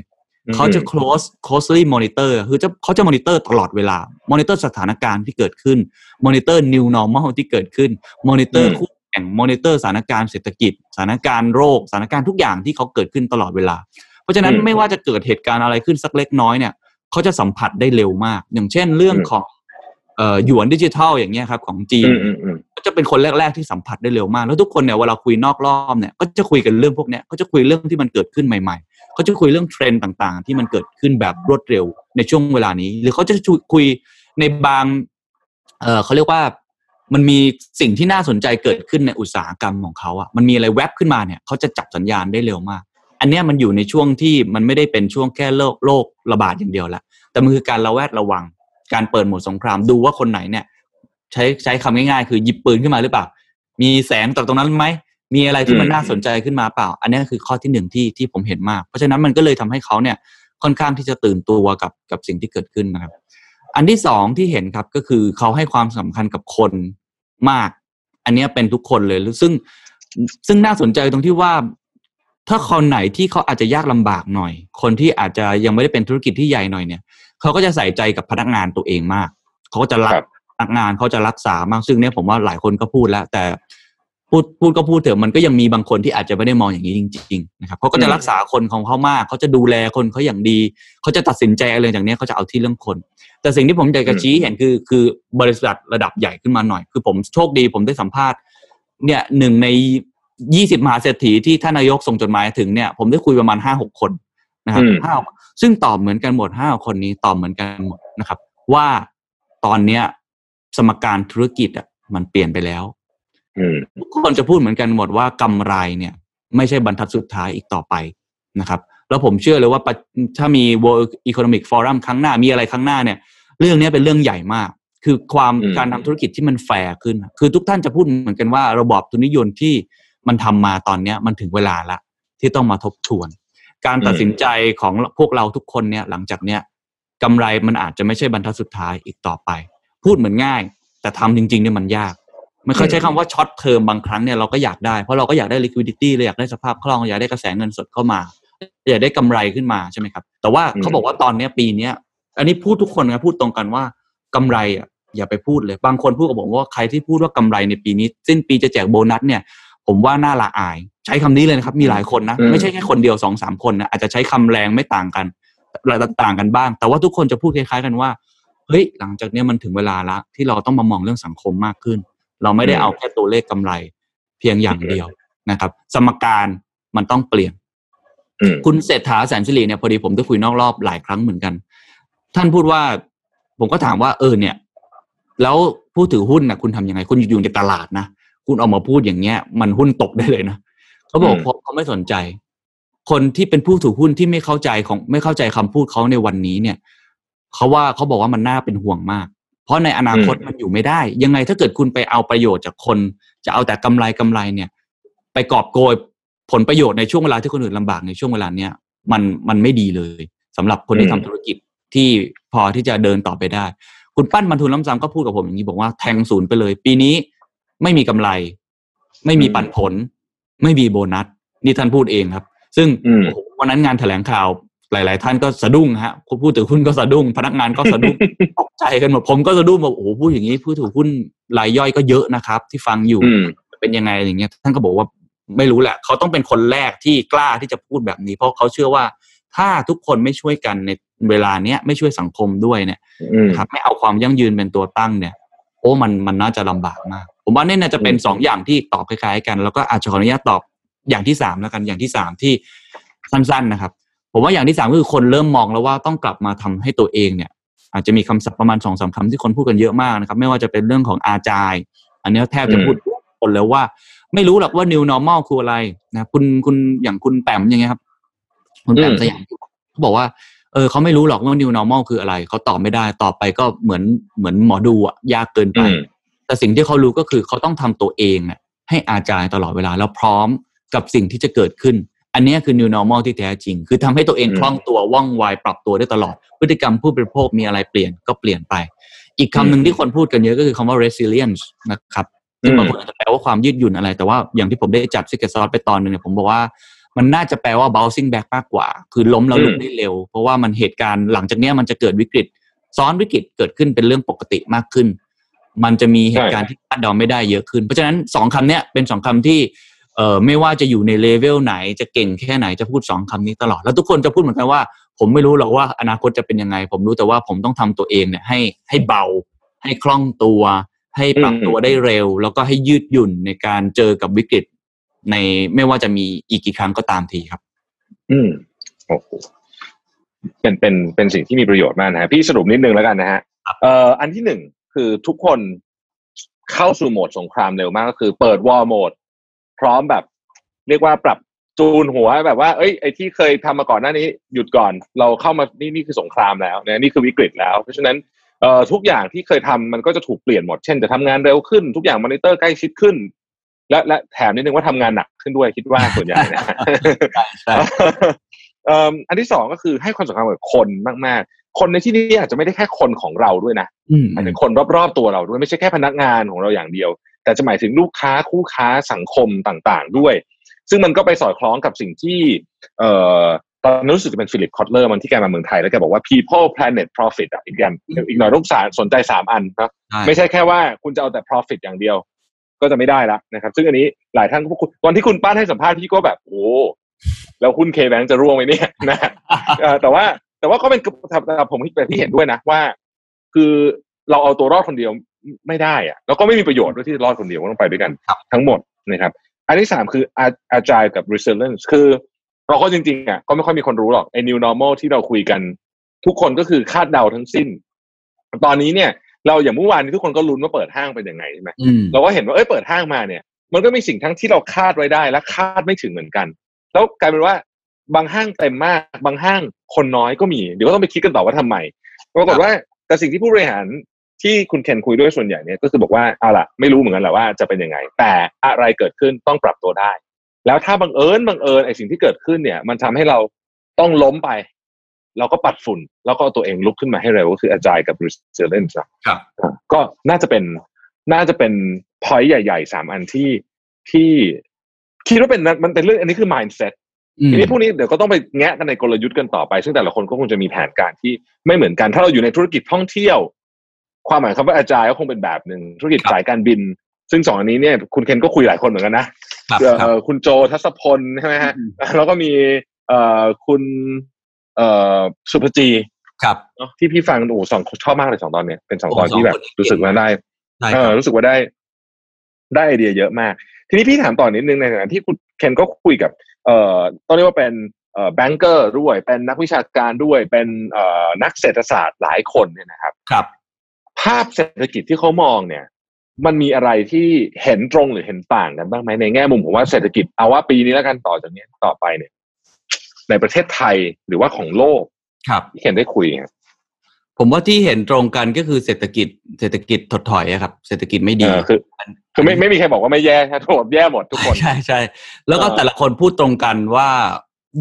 C: เขาจะ close closely monitor คือจะเขาจะ monitor ตลอดเวลา monitor สถานการณ์ที่เกิดขึ้น monitor new normal ที่เกิดขึ้น monitor
B: อืม
C: คู่แข่ง monitor สถานการณ์เศรษฐกิจ สถานการณ์โรค สถานการณ์ทุกอย่างที่เขาเกิดขึ้นตลอดเวลา เพราะฉะนั้น
B: อืม
C: ไม่ว่าจะเกิดเหตุการณ์อะไรขึ้นสักเล็กน้อยเนี่ยเขาจะสัมผัสได้เร็วมาก อย่างเช่นเรื่อง
B: อืม
C: ของเอ่อหยวนดิจิทัลอย่างเงี้ยครับของจีน
B: อืมอืมอืม
C: ก็จะเป็นคนแรก ๆที่สัมผัสได้เร็วมาก แล้วทุกคนเนี่ยเวลาคุยนอกรอบเนี่ยก็จะคุยกันเรื่องพวกเนี้ยก็จะคุยเรื่องที่มันเกิดขึ้นใหม่ๆ เขาจะคุยเรื่องเทรนด์ต่างๆ ที่มันเกิดขึ้นแบบรวดเร็วในช่วงเวลานี้ หรือเขาจะคุยในบางเออเขาเรียกว่ามันมีสิ่งที่น่าสนใจเกิดขึ้นในอุตสาหกรรมของเขาอะมันมีอะไรแวบขึ้นมาเนี่ยเขาจะจับสัญญาณได้เร็วมาก อันนี้มันอยู่ในช่วงที่มันไม่ได้เป็นช่วงแค่โรคโรคระบาดอย่างเดียวละแต่มันคือการระแวดระวัง การเปิดหมดสงครามดูว่าคนไหนเนี่ย ใช้ใช้คำง่ายๆ คือหยิบปืนขึ้นมาหรือเปล่า มีแสงจากตรงนั้นไหม มีอะไรที่มัน
B: อืม
C: น่าสนใจขึ้นมาเปล่า อันนี้คือข้อที่หนึ่งที่ที่ผมเห็นมาก เพราะฉะนั้นมันก็เลยทำให้เขาเนี่ยค่อนข้างที่จะตื่นตัวกับกับสิ่งที่เกิดขึ้นนะครับ อันที่สองที่เห็นครับก็คือเขาให้ความสำคัญกับคนมาก อันเนี้ยเป็นทุกคนเลยซึ่งซึ่งน่าสนใจตรงที่ว่า ถ้าคนไหนที่เขาอาจจะยากลำบากหน่อย คนที่อาจจะยังไม่ได้เป็นธุรกิจที่ใหญ่หน่อยเนี่ยเขาก็จะใส่ใจกับพนักงานตัวเองมาก เขาก็จะรัก
B: ครับ
C: พนักงานเขาจะรักษามากซึ่งเนี่ยผมว่าหลายคนก็พูดแล้ว แต่ พูดพูดก็พูดเถอะมันก็ยังมีบางคนที่อาจจะไม่ได้มองอย่างนี้จริง ๆ นะครับเขาก็จะ
B: อืม
C: รักษาคนของเขามากเขาจะดูแลคนเขาอย่างดีเขาจะตัดสินใจอะไรอย่างเนี้ยเขาจะเอาที่เรื่องคน แต่สิ่งที่ผมอยากจะชี้เห็นคือคือบริษัทระดับใหญ่ขึ้นมาหน่อย คือผมโชคดีผมได้สัมภาษณ์ เนี่ยหนึ่งในยี่สิบมหาเศรษฐีที่ท่านนายกส่งจดหมายถึงเนี่ยผมได้คุยประมาณห้าหกคนนะครับ
B: อืม
C: ห้าซึ่งตอบเหมือนกันหมดห้าคนนี้ตอบเหมือนกันหมดนะครับ ว่าตอนเนี้ยสมการธุรกิจอะมันเปลี่ยนไปแล้ว
B: อืม
C: ทุกคนจะพูดเหมือนกันหมดว่ากำไรเนี่ย ไม่ใช่บรรทัดสุดท้ายอีกต่อไปนะครับ แล้วผมเชื่อเลยว่าปะถ้ามี World Economic Forum ครั้งหน้ามีอะไรครั้งหน้าเนี่ย เรื่องนี้เป็นเรื่องใหญ่มาก คือความ
B: อืม
C: การทำธุรกิจที่มันแฟร์ขึ้น คือทุกท่านจะพูดเหมือนกันว่าระบอบทุนนิยมที่มันทำมาตอนเนี้ยมันถึงเวลาละที่ต้องมาทบทวน การตัดสินใจของพวกเราทุกคนเนี่ยหลังจากเนี้ยกำไรมันอาจจะไม่ใช่บรรทัดสุดท้ายอีกต่อไป พูดเหมือนง่าย แต่ทำจริงๆเนี่ยมันยาก ไม่ค่อยใช้คำว่าช็อตเทอมบางครั้งเนี่ยเราก็อยากได้ เพราะเราก็อยากได้ liquidity เราอยากได้สภาพคล่องอยากได้กระแสเงินสดเข้ามา อยากได้กำไรขึ้นมาใช่ไหมครับ แต่ว่า
B: อืม
C: เขาบอกว่าตอนเนี้ยปีเนี้ยอันนี้พูดทุกคนนะพูดตรงกันว่ากำไรอะอย่าไปพูดเลย บางคนพูดกับผมว่าใครที่พูดว่ากำไรในปีนี้ สิ้นปีจะแจกโบนัสเนี่ยผมว่าน่าละอาย ใช้คำนี้เลยนะครับ มีหลายคนนะ
B: อืม
C: ไม่ใช่แค่คนเดียวสองสามคนนะอาจจะใช้คำแรงไม่ต่างกันต่างกันบ้าง แต่ว่าทุกคนจะพูดคล้ายๆกันว่าเฮ้ยหลังจากเนี้ยมันถึงเวลาละที่เราต้องมามองเรื่องสังคมมากขึ้น เราไม่ได้เอาแค่ตัวเลขกำไร เพียงอย่างเดียวนะครับ สมการมันต้องเปลี่ยน
B: อืม
C: คุณเศรษฐาแสนสิริเนี่ยพอดีผมได้คุยนอกรอบหลายครั้งเหมือนกัน ท่านพูดว่า ผมก็ถามว่าเออเนี่ย แล้วผู้ถือหุ้นนะคุณทำยังไง คุณอยู่ในตลาดนะคุณออกมาพูดอย่างเงี้ย มันหุ้นตกได้เลยนะเขาบอก
B: อืม
C: เขาเขาไม่สนใจ คนที่เป็นผู้ถือหุ้นที่ไม่เข้าใจของไม่เข้าใจคำพูดเขาในวันนี้เนี่ยเขาว่าเขาบอกว่ามันน่าเป็นห่วงมาก เพราะในอนาคตมันอยู่ไม่ได้ ยังไงถ้าเกิดคุณไปเอาประโยชน์จากคน จะเอาแต่กำไรกำไรเนี่ย ไปกอบโกยผลประโยชน์ในช่วงเวลาที่คนอื่นลำบากในช่วงเวลาเนี้ยมันมันไม่ดีเลยสำหรับคนที่
B: อื
C: ทำ
B: ม
C: ธุรกิจที่พอที่จะเดินต่อไปได้ คุณปั้นบรรทุนล้ำซ้ำก็พูดกับผมอย่างนี้บอกว่าแทงศูนย์ไปเลย ปีนี้ไม่มีกำไร ไม่มีปันผล ไม่มีโบนัส นี่ท่านพูดเองครับ ซึ่ง
B: อืม
C: โอ้โหวันนั้นงานแถลงข่าว หลาย ๆ ท่านก็สะดุ้งฮะผู้ถือหุ้นก็สะดุ้ง พนักงานก็สะดุ้งตกใจกันหมดผมก็สะดุ้งบอกโอ้โหพูดอย่างนี้ผู้ถือหุ้นรายย่อยก็เยอะนะครับ ที่ฟังอยู่
B: อืม
C: เป็นยังไงอย่างเงี้ยท่านก็บอกว่าไม่รู้แหละ เขาต้องเป็นคนแรกที่กล้าที่จะพูดแบบนี้ เพราะเขาเชื่อว่าถ้าทุกคนไม่ช่วยกันในเวลาเนี้ยไม่ช่วยสังคมด้วยเนี่ย
B: อืม
C: นะครับไม่เอาความยั่งยืนเป็นตัวตั้งเนี่ย โอ้มันมันน่าจะลำบากมาก ผมว่าเนี่ยน่าจะเป็น
B: อืม
C: สองอย่างที่ตอบคล้าย ๆ กัน แล้วก็อาจจะขออนุญาตตอบอย่างที่สามแล้วกันอย่างที่สามที่สั้น ๆนะครับ ผมว่าอย่างที่สามก็คือคนเริ่มมองแล้วว่าต้องกลับมาทำให้ตัวเองเนี่ยอาจจะมีคำศัพท์ประมาณสองสามคำที่คนพูดกันเยอะมากนะครับ ไม่ว่าจะเป็นเรื่องของอาจาย อันนี้แทบจะพูดทุกคนแล้วว่า ไม่รู้หรอกว่า new normal คืออะไรนะคุณคุณอย่างคุณแปมอย่างเงี้ยครับคุณแปม
B: อืม
C: สยามเขาบอกว่าเออเขาไม่รู้หรอกว่า new normal คืออะไรเขาตอบไม่ได้ตอบไปก็เหมือนเหมือนหมอดูอะยากเกินไป
B: อืม
C: แต่สิ่งที่เขารู้ก็คือเขาต้องทำตัวเองอะให้อาจายตลอดเวลาแล้วพร้อมกับสิ่งที่จะเกิดขึ้น อันเนี้ยคือ new normal ที่แท้จริง คือทำให้ตัวเอง
B: อืม
C: คล่องตัวว่องไวปรับตัวได้ตลอด พฤติกรรมผู้บริโภคมีอะไรเปลี่ยนก็เปลี่ยนไป อีกคำหนึ่งที่คนพูดกันเยอะก็คือคำว่า resilience นะครับซึ่งบางคนอาจจะแปลว่าความยืดหยุ่นอะไร แต่ว่าอย่างที่ผมได้จัด Secret Sauce ไปตอนหนึงเนี่ยผมบอกว่ามันน่าจะแปลว่า bouncing back มากกว่า คือล้มแล้วลุกได้เร็ว เพราะว่ามันเหตุการณ์หลังจากเนี้ยมันจะเกิดวิกฤต ซ้อนวิกฤตเกิดขึ้นเป็นเรื่องปกติมากขึ้น มันจะมีเหตุการณ์ที่คาดเดาไม่ได้เยอะขึ้น เพราะฉะนั้นสองคำเนี้ยเป็นสองคำที่ เอ่อไม่ว่าจะอยู่ในเลเวลไหน จะเก่งแค่ไหนจะพูดสองคำนี้ตลอด แล้วทุกคนจะพูดเหมือนกันว่า ผมไม่รู้หรอกว่าอนาคตจะเป็นยังไง ผมรู้แต่ว่าผมต้องทำตัวเองเนี่ยให้ให้เบา ให้คล่องตัว ให้ปรับตัวได้เร็ว แล้วก็ให้ยืดหยุ่นในการเจอกับวิกฤต ในไม่ว่าจะมีอีกกี่ครั้งก็ตามทีครับ
B: อืมโอ้โหเป็นเป็นเป็นสิ่งที่มีประโยชน์มากนะฮะพี่สรุปนิดนึงแล้วกันนะฮะ
C: ครับ
B: เอ่ออันที่หนึ่งคือทุกคนเข้าสู่โหมดสงครามเร็วมากก็คือเปิดวอร์โหมด พร้อมแบบ เรียกว่าปรับจูนหัวแบบว่า เอ้ยไอ้ที่เคยทำมาก่อนหน้านี้หยุดก่อน เราเข้ามานี่นี่คือสงครามแล้วนะนี่คือวิกฤตแล้ว เพราะฉะนั้นเอ่อทุกอย่างที่เคยทำมันก็จะถูกเปลี่ยนหมด เช่นจะทำงานเร็วขึ้น ทุกอย่างมอนิเตอร์ใกล้ชิดขึ้น และและแถมนิดนึงว่าทำงานหนักขึ้นด้วยคิดว่าส่วนใหญ่นะ
C: ใช่
B: เอิ่มอันที่สองก็คือให้ความสำคัญกับคนมาก ๆ คนในที่นี้อาจจะไม่ได้แค่คนของเราด้วยนะ
C: อืม
B: หมายถึงคนรอบๆตัวเราด้วยไม่ใช่แค่พนักงานของเราอย่างเดียว แต่จะหมายถึงลูกค้าคู่ค้าสังคมต่างๆ ด้วย ซึ่งมันก็ไปสอดคล้องกับสิ่งที่เอ่อตอนนั้นรู้สึกจะเป็นฟิลิปคอตเลอร์มันที่แกมาเมืองไทยแล้วแกบอกว่า people planet profit อะอีกอย่างอีกหน่อยลูกค้าสนใจสามอันนะ
C: ใช่
B: ไม่ใช่แค่ว่าคุณจะเอาแต่ profit อย่างเดียว ก็จะไม่ได้ละนะครับ ซึ่งอันนี้หลายท่านก็พูดตอนที่คุณปั้นให้สัมภาษณ์พี่ก็แบบโอ้แล้วหุ้น KBank จะร่วงไหมเนี่ยนะเอ่อแต่ว่าแต่ว่าก็เป็นสำหรับผมที่เป็นที่เห็นด้วยนะว่า คือเราเอาตัวรอดคนเดียว ไม่ได้อะแล้วก็ไม่มีประโยชน์ด้วยที่จะรอดคนเดียวก็ต้องไปด้วยกัน
C: ครับ
B: ทั้งหมดนะครับ อันที่สามคือ a- agile กับ resilience คือเราก็จริงๆอะก็ไม่ค่อยมีคนรู้หรอกไอ้ new normal ที่เราคุยกัน ทุกคนก็คือคาดเดาทั้งสิ้น ตอนนี้เนี่ยเราอย่างเมื่อวานนี้ทุกคนก็ลุ้นว่าเปิดห้างเป็นยังไงใช่ไหม
C: อืม
B: เราก็เห็นว่าเอ้ยเปิดห้างมาเนี่ย มันก็มีสิ่งทั้งที่เราคาดไว้ได้และคาดไม่ถึงเหมือนกัน แล้วกลายเป็นว่าบางห้างเต็มมาก บางห้างคนน้อยก็มี เดี๋ยวก็ต้องไปคิดกันต่อว่าทำไมปรากฏว่าแต่สิ่งที่ผู้บริหาร ที่คุณเคนคุยด้วยส่วนใหญ่เนี่ยก็คือบอกว่าเอาล่ะไม่รู้เหมือนกันแหละว่าจะเป็นยังไง แต่อะไรเกิดขึ้นต้องปรับตัวได้ แล้วถ้าบังเอิญบังเอิญไอ้สิ่งที่เกิดขึ้นเนี่ย มันทำให้เราต้องล้มไป เราก็ปัดฝุ่น แล้วก็เอาตัวเองลุกขึ้นมาให้เร็วก็คือ agile กับ resilience อะ
C: ครับ
B: อะก็น่าจะเป็นน่าจะเป็น point ใหญ่ๆสามอันที่ที่คิดว่าเป็นมันเป็นเรื่องอันนี้คือ mindset
C: อืม
B: ทีนี้พวกนี้เดี๋ยวก็ต้องไปแงะกันในกลยุทธ์กันต่อไป ซึ่งแต่ละคนก็คงจะมีแผนการที่ไม่เหมือนกัน ถ้าเราอยู่ในธุรกิจท่องเที่ยว ความหมายคำว่าอาจารย์ก็คงเป็นแบบหนึ่งธุรกิจ
C: ครับ
B: สายการบิน ซึ่งสองอันนี้เนี่ยคุณเคนก็คุยหลายคนเหมือนกันนะครับเอ่อ
C: ครับ
B: คุณโจทัศพลใช่ไหมฮะ
C: อืม
B: แล้วก็มีเอ่อคุณเอ่อสุภจี
C: ครับ
B: เนอะที่พี่ฟังโอ้โหสองชอบมากเลยสองตอนเนี่ยเป็นสองตอน
C: โอ้สอง
B: ที่แบบ
C: คนนี้
B: รู้สึกว่าได้
C: ใช่
B: เอ
C: ค
B: อ
C: รับ
B: รู้สึกว่าได้ ได้ไอเดียเยอะมาก ทีนี้พี่ถามต่อนิดนึงในขณะที่คุณเคนก็คุยกับ เอ่อต้องเรียกว่าเป็นเอ่อแบงเกอร์ด้วยเป็นนักวิชาการด้วยเป็นเอ่อนักเศรษฐศาสตร์หลายคนเนี่ยนะครับ
C: ครับ
B: ภาพเศรษฐกิจที่เขามองเนี่ย มันมีอะไรที่เห็นตรงหรือเห็นต่างกันบ้างไหมในแง่มุมผมว่าเศรษฐกิจเอาว่าปีนี้แล้วกันต่อจากนี้ต่อไปเนี่ย ในประเทศไทยหรือว่าของโลก
C: ครับ
B: ที่เคนได้คุยครับ
C: ผมว่าที่เห็นตรงกันก็คือเศรษฐกิจ เศรษฐกิจถดถอยอะครับ เศรษฐกิจไม่
B: เอ
C: ดี
B: อคือคือไม่ไม่มีใครบอกว่าไม่แย่นะทุกคนแย่หมดทุกคน
C: ใช่ใช่แล้วก็
B: เออ
C: แต่ละคนพูดตรงกันว่า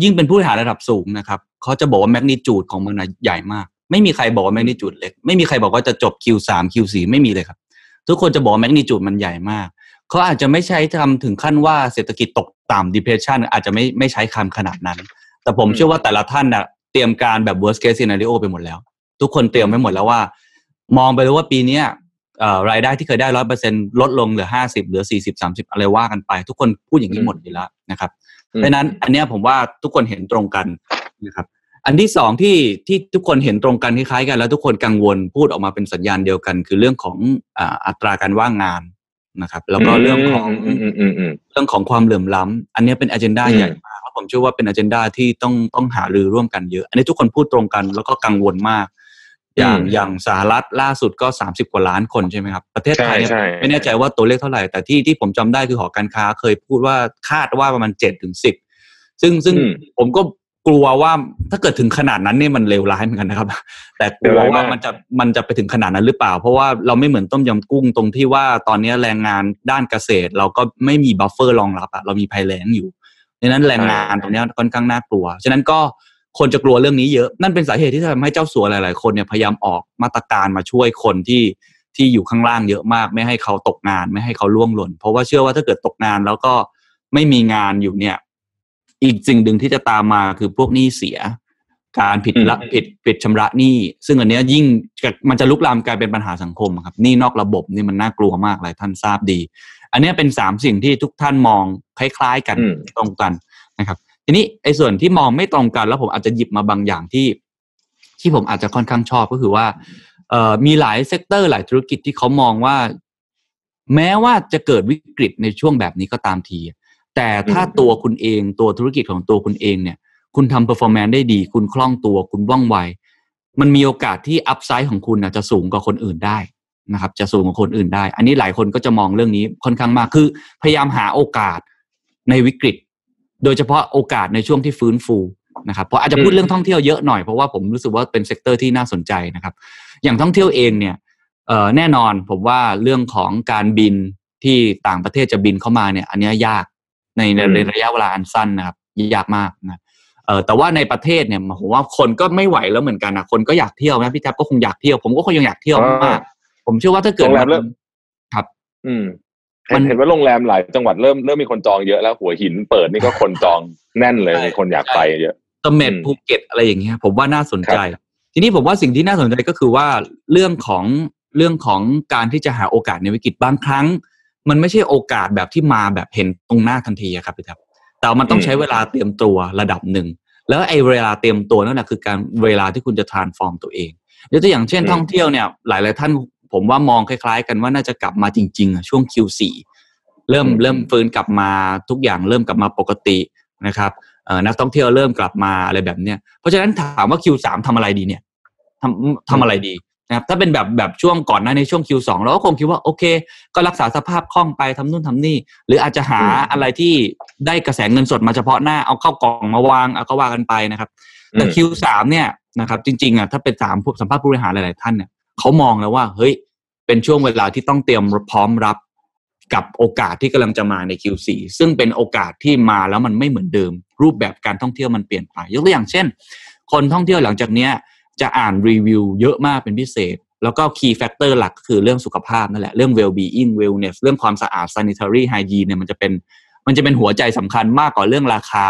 C: ยิ่งเป็นผู้บริหารระดับสูงนะครับเขาจะบอกว่าแมกนิจูดของมันนะใหญ่มาก ไม่มีใครบอกว่าแมกนิจูดเล็ก ไม่มีใครบอกว่าจะจบ Q3 Q4 ไม่มีเลยครับ ทุกคนจะบอกว่าแมกนิจูดมันใหญ่มากเขาอาจจะไม่ใช้ทำถึงขั้นว่าเศรษฐกิจตกต่ำ depression อาจจะไม่ไม่ใช้คำขนาดนั้น แต่ผม
B: อืม
C: เชื่อว่าแต่ละท่านนะเตรียมการแบบ worst case scenario ไปหมดแล้ว ทุกคนเตรียมไว้หมดแล้วว่า มองไปเลยว่าปีเนี้ยเอ่อรายได้ที่เคยได้ร้อยเปอร์เซ็นลดลงเหลือห้าสิบเหลือสี่สิบสามสิบอะไรว่ากันไป ทุกคนพูดอย่างนี้
B: อืม
C: หมดอยู่แล้วนะครับ
B: อืม
C: เพราะฉะนั้นอันเนี้ยผมว่าทุกคนเห็นตรงกันนะครับ อันที่สองที่ที่ทุกคนเห็นตรงกันคล้ายๆกัน แล้วทุกคนกังวลพูดออกมาเป็นสัญญาณเดียวกัน คือเรื่องของอ่าอัตราการว่างงานนะครับ แล้วก็เรื่องของ
B: อืมอืมอืมอืม
C: เรื่องของความเหลื่อมล้ำอันเนี้ยเป็น a เจนดา
B: อืม
C: ใหญ่มากแล้วผมเชื่อว่าเป็น a เจนดาที่ต้องต้องหารือร่วมกันเยอะ อันนี้ทุกคนพูดตรงกันแล้วก็กังวลมาก อย่าง
B: อืม
C: อย่างสหรัฐล่าสุดก็ 30 กว่าล้านคนใช่ไหมครับ ประเทศไทยเนี่ย
B: ใช่ใช่
C: ไม่แน่ใจว่าตัวเลขเท่าไหร่ แต่ที่ที่ผมจำได้คือหอการค้าเคยพูดว่าคาดว่าประมาณเจ็ดถึงสิบซึ่งซึ่ง
B: อืม
C: ผมก็ กลัวว่าถ้าเกิดถึงขนาดนั้นเนี่ยมันเลวร้ายเหมือนกันนะครับ แต่กลัว
B: เลวร้ายมาก
C: ว่ามันจะมันจะไปถึงขนาดนั้นหรือเปล่า เพราะว่าเราไม่เหมือนต้มยำกุ้งตรงที่ว่าตอนนี้แรงงานด้านเกษตร เราก็ไม่มีบัฟเฟอร์รองรับอะเรามีภัยแล้งอยู่ดังนั้นแรงงานตรงเนี้ยค่อนข้างน่ากลัว ฉะนั้นก็คนจะกลัวเรื่องนี้เยอะ นั่นเป็นสาเหตุที่ทำให้เจ้าสัวหลาย ๆ คนเนี่ยพยายามออกมาตรการมาช่วยคนที่ที่อยู่ข้างล่างเยอะมาก ไม่ให้เขาตกงาน ไม่ให้เขาล่วงหล่น เพราะว่าเชื่อว่าถ้าเกิดตกงานแล้วก็ไม่มีงานอยู่เนี่ย อีกสิ่งหนึ่งที่จะตามมาคือพวกหนี้เสีย การผิดละ
B: อืม
C: ผิดผิดชำระหนี้ซึ่งอันเนี้ยยิ่งจะมันจะลุกลามกลายเป็นปัญหาสังคมครับหนี้นอกระบบนี่มันน่ากลัวมากหลายท่านทราบดี อันเนี้ยเป็นสามสิ่งที่ทุกท่านมองคล้ายๆกัน
B: อืม
C: ตรงกันนะครับ ทีนี้ไอ้ส่วนที่มองไม่ตรงกัน แล้วผมอาจจะหยิบมาบางอย่างที่ ที่ผมอาจจะค่อนข้างชอบก็คือว่าเอ่อมีหลาย sector หลายธุรกิจที่เขามองว่า แม้ว่าจะเกิดวิกฤตในช่วงแบบนี้ก็ตามที แต่ถ้า
B: อืม
C: ตัวคุณเองตัวธุรกิจของตัวคุณเองเนี่ย คุณทำ performance ได้ดี คุณคล่องตัวคุณว่องไว มันมีโอกาสที่ upside ของคุณนะจะสูงกว่าคนอื่นได้นะครับ จะสูงกว่าคนอื่นได้ อันนี้หลายคนก็จะมองเรื่องนี้ค่อนข้างมากคือ พยายามหาโอกาสในวิกฤต โดยเฉพาะโอกาสในช่วงที่ฟื้นฟูนะครับเพราะอาจจะพูด
B: อืม
C: เรื่องท่องเที่ยวเยอะหน่อยเพราะว่าผมรู้สึกว่าเป็น sector ที่น่าสนใจนะครับ อย่างท่องเที่ยวเองเนี่ยเอ่อแน่นอนผมว่าเรื่องของการบินที่ต่างประเทศจะบินเข้ามาเนี่ย อันเนี้ยยาก ในใน
B: อืม
C: ในระยะเวลาอันสั้นนะครับยากมากนะเออแต่ว่าในประเทศเนี่ยผมว่าคนก็ไม่ไหวแล้วเหมือนกันนะคนก็อยากเที่ยวนะพี่แท็บก็คงอยากเที่ยวผมก็คงยังอยากเที่ยวมากผมเชื่อว่าถ้าเกิด
B: โรงแรม
C: น
B: เริ่ม
C: ครับ
B: อืม
C: มั
B: เห็น
C: น
B: เห็นว่าโรงแรมหลายจังหวัดเริ่มเริ่มมีคนจองเยอะแล้วหัวหินเปิดนี่ก็คนจองแน่นเลย
C: ใช่
B: มีคนอยากไปเยอะ
C: เสม็ด
B: อืม
C: ภูเก็ตอะไรอย่างเงี้ยผมว่าน่าสนใจ ทีนี้ผมว่าสิ่งที่น่าสนใจก็คือว่าเรื่องของเรื่องของการที่จะหาโอกาสในวิกฤตบางครั้ง มันไม่ใช่โอกาสแบบที่มาแบบเห็นตรงหน้าทันทีอะครับพี่ครับแต่มันต้อง
B: อืม
C: ใช้เวลาเตรียมตัวระดับหนึ่ง แล้วไอ้เวลาเตรียมตัวนั่นแหละคือการเวลาที่คุณจะ transform ตัวเองยกตัวอย่างเช่น
B: อืม
C: ท่องเที่ยวเนี่ยหลาย ๆ ท่านผมว่ามองคล้าย ๆ กันว่าน่าจะกลับมาจริงๆอะช่วง Q4 เริ่มเริ่มฟื้นกลับมาทุกอย่างเริ่มกลับมาปกตินะครับเอ่อนักท่องเที่ยวเริ่มกลับมาอะไรแบบเนี้ยเพราะฉะนั้นถามว่า Q3 ทำอะไรดีเนี่ยทำทำอะไรดี นะครับถ้าเป็นแบบแบบช่วงก่อนหน้าในช่วง Q2 เราก็คงคิดว่าโอเค ก็รักษาสภาพคล่องไปทำนู่นทำนี่ หรืออาจจะหา
B: อืม
C: อะไรที่ได้กระแสเงินสดมาเฉพาะหน้าเอาเข้ากล่องมาวางเอาก็ว่ากันไปนะครับแต่
B: อืม
C: Q3 เนี่ยนะครับจริงๆอะถ้าเป็นสามผู้สัมภาษณ์ผู้บริหารหลาย ๆ ท่านเนี่ยเขามองแล้วว่าเฮ้ยเป็นช่วงเวลาที่ต้องเตรียมพร้อมรับกับโอกาสที่กำลังจะมาใน Q4 ซึ่งเป็นโอกาสที่มาแล้วมันไม่เหมือนเดิม รูปแบบการท่องเที่ยวมันเปลี่ยนไปยกตัวอย่างเช่น คนท่องเที่ยวหลังจากเนี้ย จะอ่านรีวิวเยอะมากเป็นพิเศษ แล้วก็ key factor หลักก็คือเรื่องสุขภาพนั่นแหละ เรื่อง well being wellness เรื่องความสะอาด sanitary hygiene เนี่ยมันจะเป็นมันจะเป็นหัวใจสำคัญมากกว่าเรื่องราคา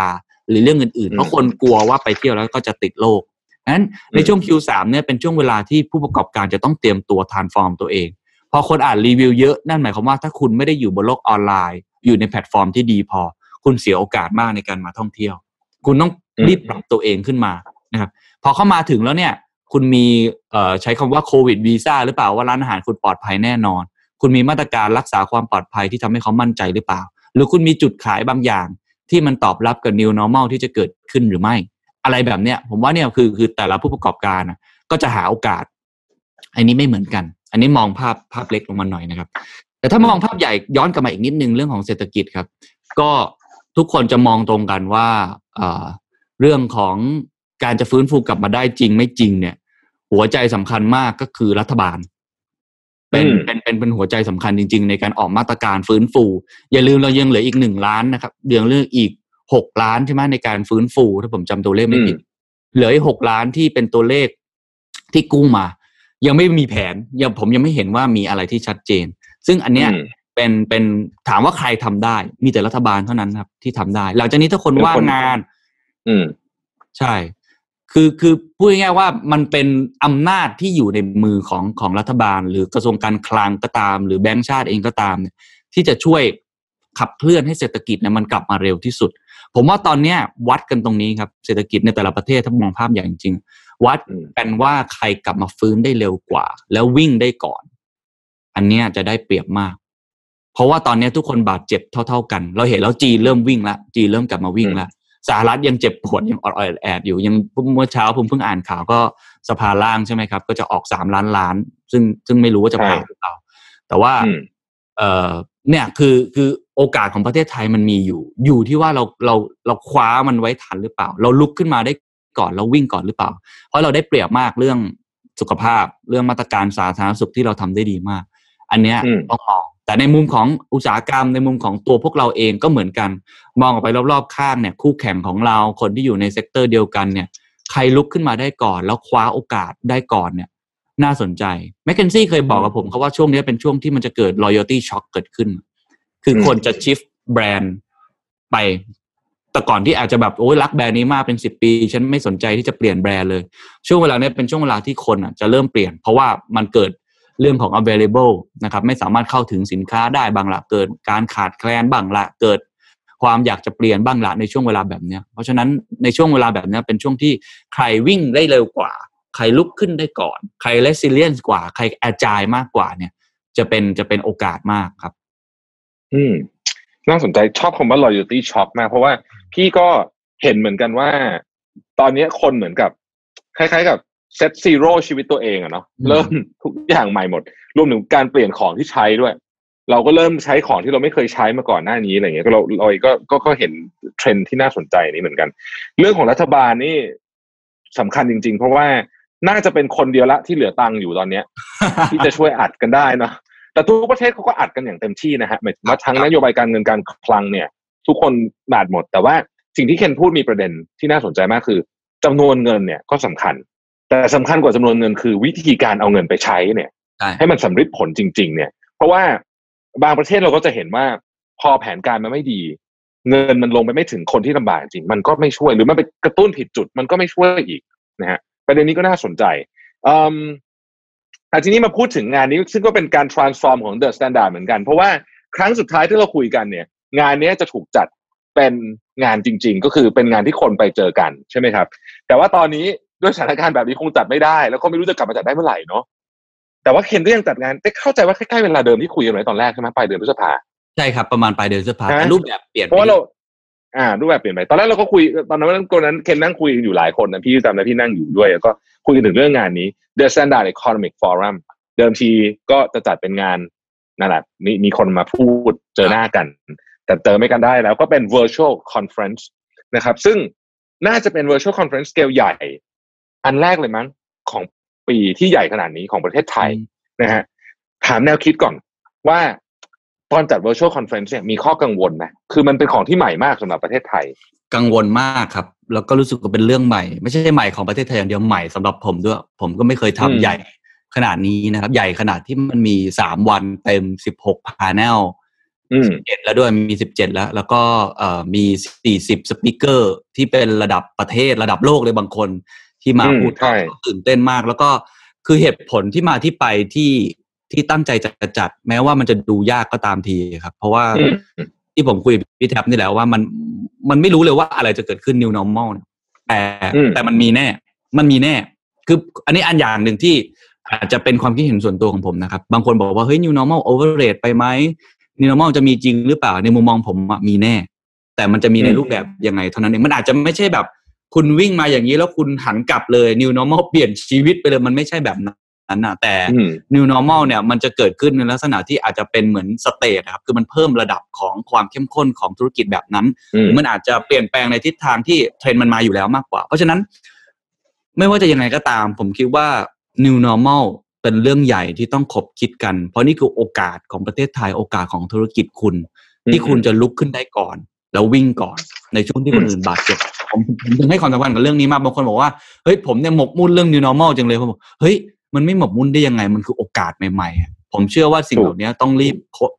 C: หรือเรื่องอื่นๆ เพราะคนกลัวว่าไปเที่ยวแล้วก็จะติดโรคงั้นในช่วง Q3 เนี่ยเป็นช่วงเวลาที่ผู้ประกอบการจะต้องเตรียมตัว transform ตัวเอง พอคนอ่านรีวิวเยอะนั่นหมายความว่าถ้าคุณไม่ได้อยู่บนโลกออนไลน์ อยู่ในแพลตฟอร์มที่ดีพอ คุณเสียโอกาสมากในการมาท่องเที่ยว คุณต้องรีบปรับตัวเองขึ้นมานะครับ พอเข้ามาถึงแล้วเนี่ย คุณมีใช้คำว่าโควิดวีซ่าหรือเปล่าว่าร้านอาหารคุณปลอดภัยแน่นอน คุณมีมาตรการรักษาความปลอดภัยที่ทำให้เขามั่นใจหรือเปล่า หรือคุณมีจุดขายบางอย่าง ที่มันตอบรับกับ new normal ที่จะเกิดขึ้นหรือไม่ อะไรแบบเนี้ย ผมว่าเนี่ยคือคือแต่ละผู้ประกอบการก็จะหาโอกาส อันนี้ไม่เหมือนกัน อันนี้มองภาพภาพเล็กลงมาหน่อยนะครับ แต่ถ้ามองภาพใหญ่ย้อนกลับมาอีกนิดนึงเรื่องของเศรษฐกิจครับ ก็ทุกคนจะมองตรงกันว่าเรื่องของ การจะฟื้นฟูกลับมาได้จริงไม่จริงเนี่ย หัวใจสำคัญมากก็คือรัฐบาล เป็นเป็นเป็นเป็นหัวใจสำคัญจริง ๆ ในการออกมาตรการฟื้นฟู อย่าลืมเรายังเหลืออีกหนึ่งล้านนะครับเดือนเรื่องอีกหกล้านใช่ไหมในการฟื้นฟู ถ้าผมจำตัวเลขไม่ผิดเหลืออีกหกล้านที่เป็นตัวเลขที่กู้มา ยังไม่มีแผนยังผมยังไม่เห็นว่ามีอะไรที่ชัดเจน ซึ่งอันเนี้ยเป็นเป็นถามว่าใครทำได้ มีแต่รัฐบาลเท่านั้นครับ ที่ทำได้ หลังจากนี้ถ้าคนว่างงาน
B: อืม
C: ใช่ คือคือพูดง่ายๆว่ามันเป็นอำนาจที่อยู่ในมือของของรัฐบาล หรือกระทรวงการคลังก็ตาม หรือแบงก์ชาติเองก็ตามเนี่ยที่จะช่วยขับเคลื่อนให้เศรษฐกิจเนี่ยมันกลับมาเร็วที่สุด ผมว่าตอนเนี้ยวัดกันตรงนี้ครับเศรษฐกิจในแต่ละประเทศถ้ามองภาพอย่างจริง วัดกันว่าใครกลับมาฟื้นได้เร็วกว่า แล้ววิ่งได้ก่อน อันเนี้ยจะได้เปรียบมาก เพราะว่าตอนนี้ทุกคนบาดเจ็บเท่า ๆกัน เราเห็นแล้วจีเริ่มวิ่งละจีเริ่มกลับมาวิ่งละ สหรัฐยังเจ็บปวดยังออดแอดอยู่ยังเมื่อเช้าผมเพิ่งอ่านข่าวก็สภาล่างใช่ไหมครับ ก็จะออกสามล้านล้าน ซึ่งซึ่งไม่รู้ว่าจะผ่านหรือเปล่า แต่ว่าเออเนี่ยคือคือโอกาสของประเทศไทยมันมีอยู่ อยู่ที่ว่าเราเราเราคว้ามันไว้ทันหรือเปล่า เราลุกขึ้นมาได้ก่อนเราวิ่งก่อนหรือเปล่า เพราะเราได้เปรียบมากเรื่องสุขภาพเรื่องมาตรการสาธารณสุขที่เราทำได้ดีมาก อันเนี้ยต้องมอง แต่ในมุมของอุตสาหกรรมในมุมของตัวพวกเราเองก็เหมือนกัน มองออกไปรอบๆข้างเนี่ยคู่แข่งของเราคนที่อยู่ใน sector เดียวกันเนี่ยใครลุกขึ้นมาได้ก่อน แล้วคว้าโอกาสได้ก่อนเนี่ยน่าสนใจ McKinsey เคยบอกกับผมเขาว่าช่วงนี้เป็นช่วงที่มันจะเกิด loyalty shock เกิดขึ้น คือคนจะ shift แบรนด์ไป แต่ก่อนที่อาจจะแบบโอ้ยรักแบรนด์นี้มากเป็นสิบปี ฉันไม่สนใจที่จะเปลี่ยนแบรนด์เลย ช่วงเวลานี้เป็นช่วงเวลาที่คนอะจะเริ่มเปลี่ยน เพราะว่ามันเกิด เรื่องของ available นะครับไม่สามารถเข้าถึงสินค้าได้บางละเกิด การขาดแคลนบ้างละเกิด ความอยากจะเปลี่ยนบ้างละในช่วงเวลาแบบนี้เพราะฉะนั้นในช่วงเวลาแบบนี้เป็นช่วงที่ใครวิ่งได้เร็วกว่า ใครลุกขึ้นได้ก่อน ใคร resilient กว่า ใคร agile มากกว่าเนี่ย จะเป็นจะเป็นโอกาสมากครับ
B: อืมน่าสนใจชอบคำว่า loyalty shock มาก เพราะว่าพี่ก็เห็นเหมือนกันว่า ตอนนี้คนเหมือนกับ คล้าย ๆ กับ set zero ชีวิตตัวเองอะเนาะเริ่มทุกอย่างใหม่หมด รวมถึงการเปลี่ยนของที่ใช้ด้วย เราก็เริ่มใช้ของที่เราไม่เคยใช้มาก่อนหน้านี้อะไรเงี้ยก็เราเราก็ก็ก็เห็นเทรนด์ที่น่าสนใจนี้เหมือนกัน เรื่องของรัฐบาลนี่สำคัญจริง ๆ เพราะว่าน่าจะเป็นคนเดียวละที่เหลือตังค์อยู่ตอนเนี้ย ที่จะช่วยอัดกันได้เนาะแต่ทุกประเทศเขาก็อัดกันอย่างเต็มที่นะฮะหมายถึงว่าทั้งนโยบายการเงินการคลังเนี่ย ทุกคนอัดหมด แต่ว่าสิ่งที่เคนพูดมีประเด็นที่น่าสนใจมากคือจำนวนเงินเนี่ยก็สำคัญ แต่สำคัญกว่าจำนวนเงินคือวิธีการเอาเงินไปใช้เนี่ย ให้มันสำเร็จผลจริง ๆ เนี่ย เพราะว่าบางประเทศเราก็จะเห็นว่าพอแผนการมันไม่ดี เงินมันลงไปไม่ถึงคนที่ลำบากจริง มันก็ไม่ช่วยหรือมันไปกระตุ้นผิดจุด มันก็ไม่ช่วยอีกนะฮะประเด็นนี้ก็น่าสนใจอืมอาทีนี้มาพูดถึงงานนี้ซึ่งก็เป็นการ transform ของ The Standard เหมือนกัน เพราะว่าครั้งสุดท้ายที่เราคุยกันเนี่ย งานนี้จะถูกจัดเป็นงานจริง ๆ ก็คือเป็นงานที่คนไปเจอกันใช่ไหมครับ แต่ว่าตอนนี้ ด้วยสถานการณ์แบบนี้คงจัดไม่ได้ แล้วก็ไม่รู้จะกลับมาจัดได้เมื่อไหร่เนาะแต่ว่าเคนก็ยังจัดงานแต่เข้าใจว่าใกล้ๆเวลาเดิมที่คุยกันไว้ตอนแรกใช่ไหมปลายเดือนพฤษภา
C: ใช่ครับประมาณปลายเดือนพฤษภาแต่รูปแบบเปลี่ยน
B: เพราะว่าเราอ่ารูปแบบเปลี่ยนไปตอนแรกเราก็คุยตอนนั้นตอนนั้นเคนนั่งคุยอยู่หลายคนนะพี่จำได้พี่นั่งอยู่ด้วยแล้วก็คุยกันถึงเรื่องงานนี้ The Standard Economic Forum เดิมทีก็จะจัดเป็นงานนั่นแหละมีมีคนมาพูดเจอหน้ากัน แต่เจอไม่กันได้แล้วก็เป็น virtual conference นะครับ ซึ่งน่าจะเป็น virtual conference scale ใหญ่ อันแรกเลยมั้งของปีที่ใหญ่ขนาดนี้ของประเทศไทยนะฮะถามแนวคิดก่อนว่าตอนจัด virtual conference เนี่ยมีข้อกังวลไหมคือมันเป็นของที่ใหม่มากสำหรับประเทศไทย
C: กังวลมากครับ แล้วก็รู้สึกว่าเป็นเรื่องใหม่ ไม่ใช่ใหม่ของประเทศไทยอย่างเดียวใหม่สำหรับผมด้วย ผมก็ไม่เคยทำใหญ่ขนาดนี้นะครับ ใหญ่ขนาดที่มันมีสามวันเต็มสิบหก panel สิบเจ็ดแล้วด้วยมีสิบเจ็ดแล้ว แล้วก็เอ่อมีสี่สิบ speaker ที่เป็นระดับประเทศระดับโลกเลยบางคน ที่มา
B: อืม
C: พูด
B: ใช่
C: ก็ตื่นเต้นมาก แล้วก็คือเหตุผลที่มาที่ไปที่ที่ตั้งใจจะจัด แม้ว่ามันจะดูยากก็ตามทีครับ เพราะว่า
B: อืม
C: ที่ผมคุยกับพี่แท็บนี่แหละว่ามันมันไม่รู้เลยว่าอะไรจะเกิดขึ้น new normal เนี่ยแต่
B: อืม
C: แต่มันมีแน่ มันมีแน่ คืออันนี้อันอย่างหนึ่งที่อาจจะเป็นความคิดเห็นส่วนตัวของผมนะครับ บางคนบอกว่า เฮ้ย new normal overrate ไปไหม new normal จะมีจริงหรือเปล่า ในมุมมองผมอะมีแน่ แต่มันจะมีใน
B: อืม
C: รูปแบบยังไงเท่านั้นเอง มันอาจจะไม่ใช่แบบ คุณวิ่งมาอย่างนี้แล้วคุณหันกลับเลย new normal เปลี่ยนชีวิตไปเลยมันไม่ใช่แบบนั้นนะแต่
B: อืม
C: new normal เนี่ยมันจะเกิดขึ้นในลักษณะที่อาจจะเป็นเหมือนสเตทครับคือมันเพิ่มระดับของความเข้มข้นของธุรกิจแบบนั้น
B: อื
C: ห
B: ม
C: รือมันอาจจะเปลี่ยนแปลงในทิศทางที่เทรนด์มันมาอยู่แล้วมากกว่า เพราะฉะนั้น ไม่ว่าจะยังไงก็ตาม ผมคิดว่า new normal เป็นเรื่องใหญ่ที่ต้องคบคิดกัน เพราะนี่คือโอกาสของประเทศไทยโอกาสของธุรกิจคุณ ที่คุณจะลุกขึ้นได้ก่อน แล้ววิ่งก่อนในช่วงที่คนอื่นบาดเจ็บ ผมผมถึงให้ความสำคัญกับเรื่องนี้มากบางคนบอกว่าเฮ้ยผมเนี่ยหมกมุ่นเรื่อง new normal จังเลยผมบอกเฮ้ยมันไม่หมกมุ่นได้ยังไงมันคือโอกาสใหม่ๆอะผมเชื่อว่าสิ่งเหล่านี้ต้องรีบ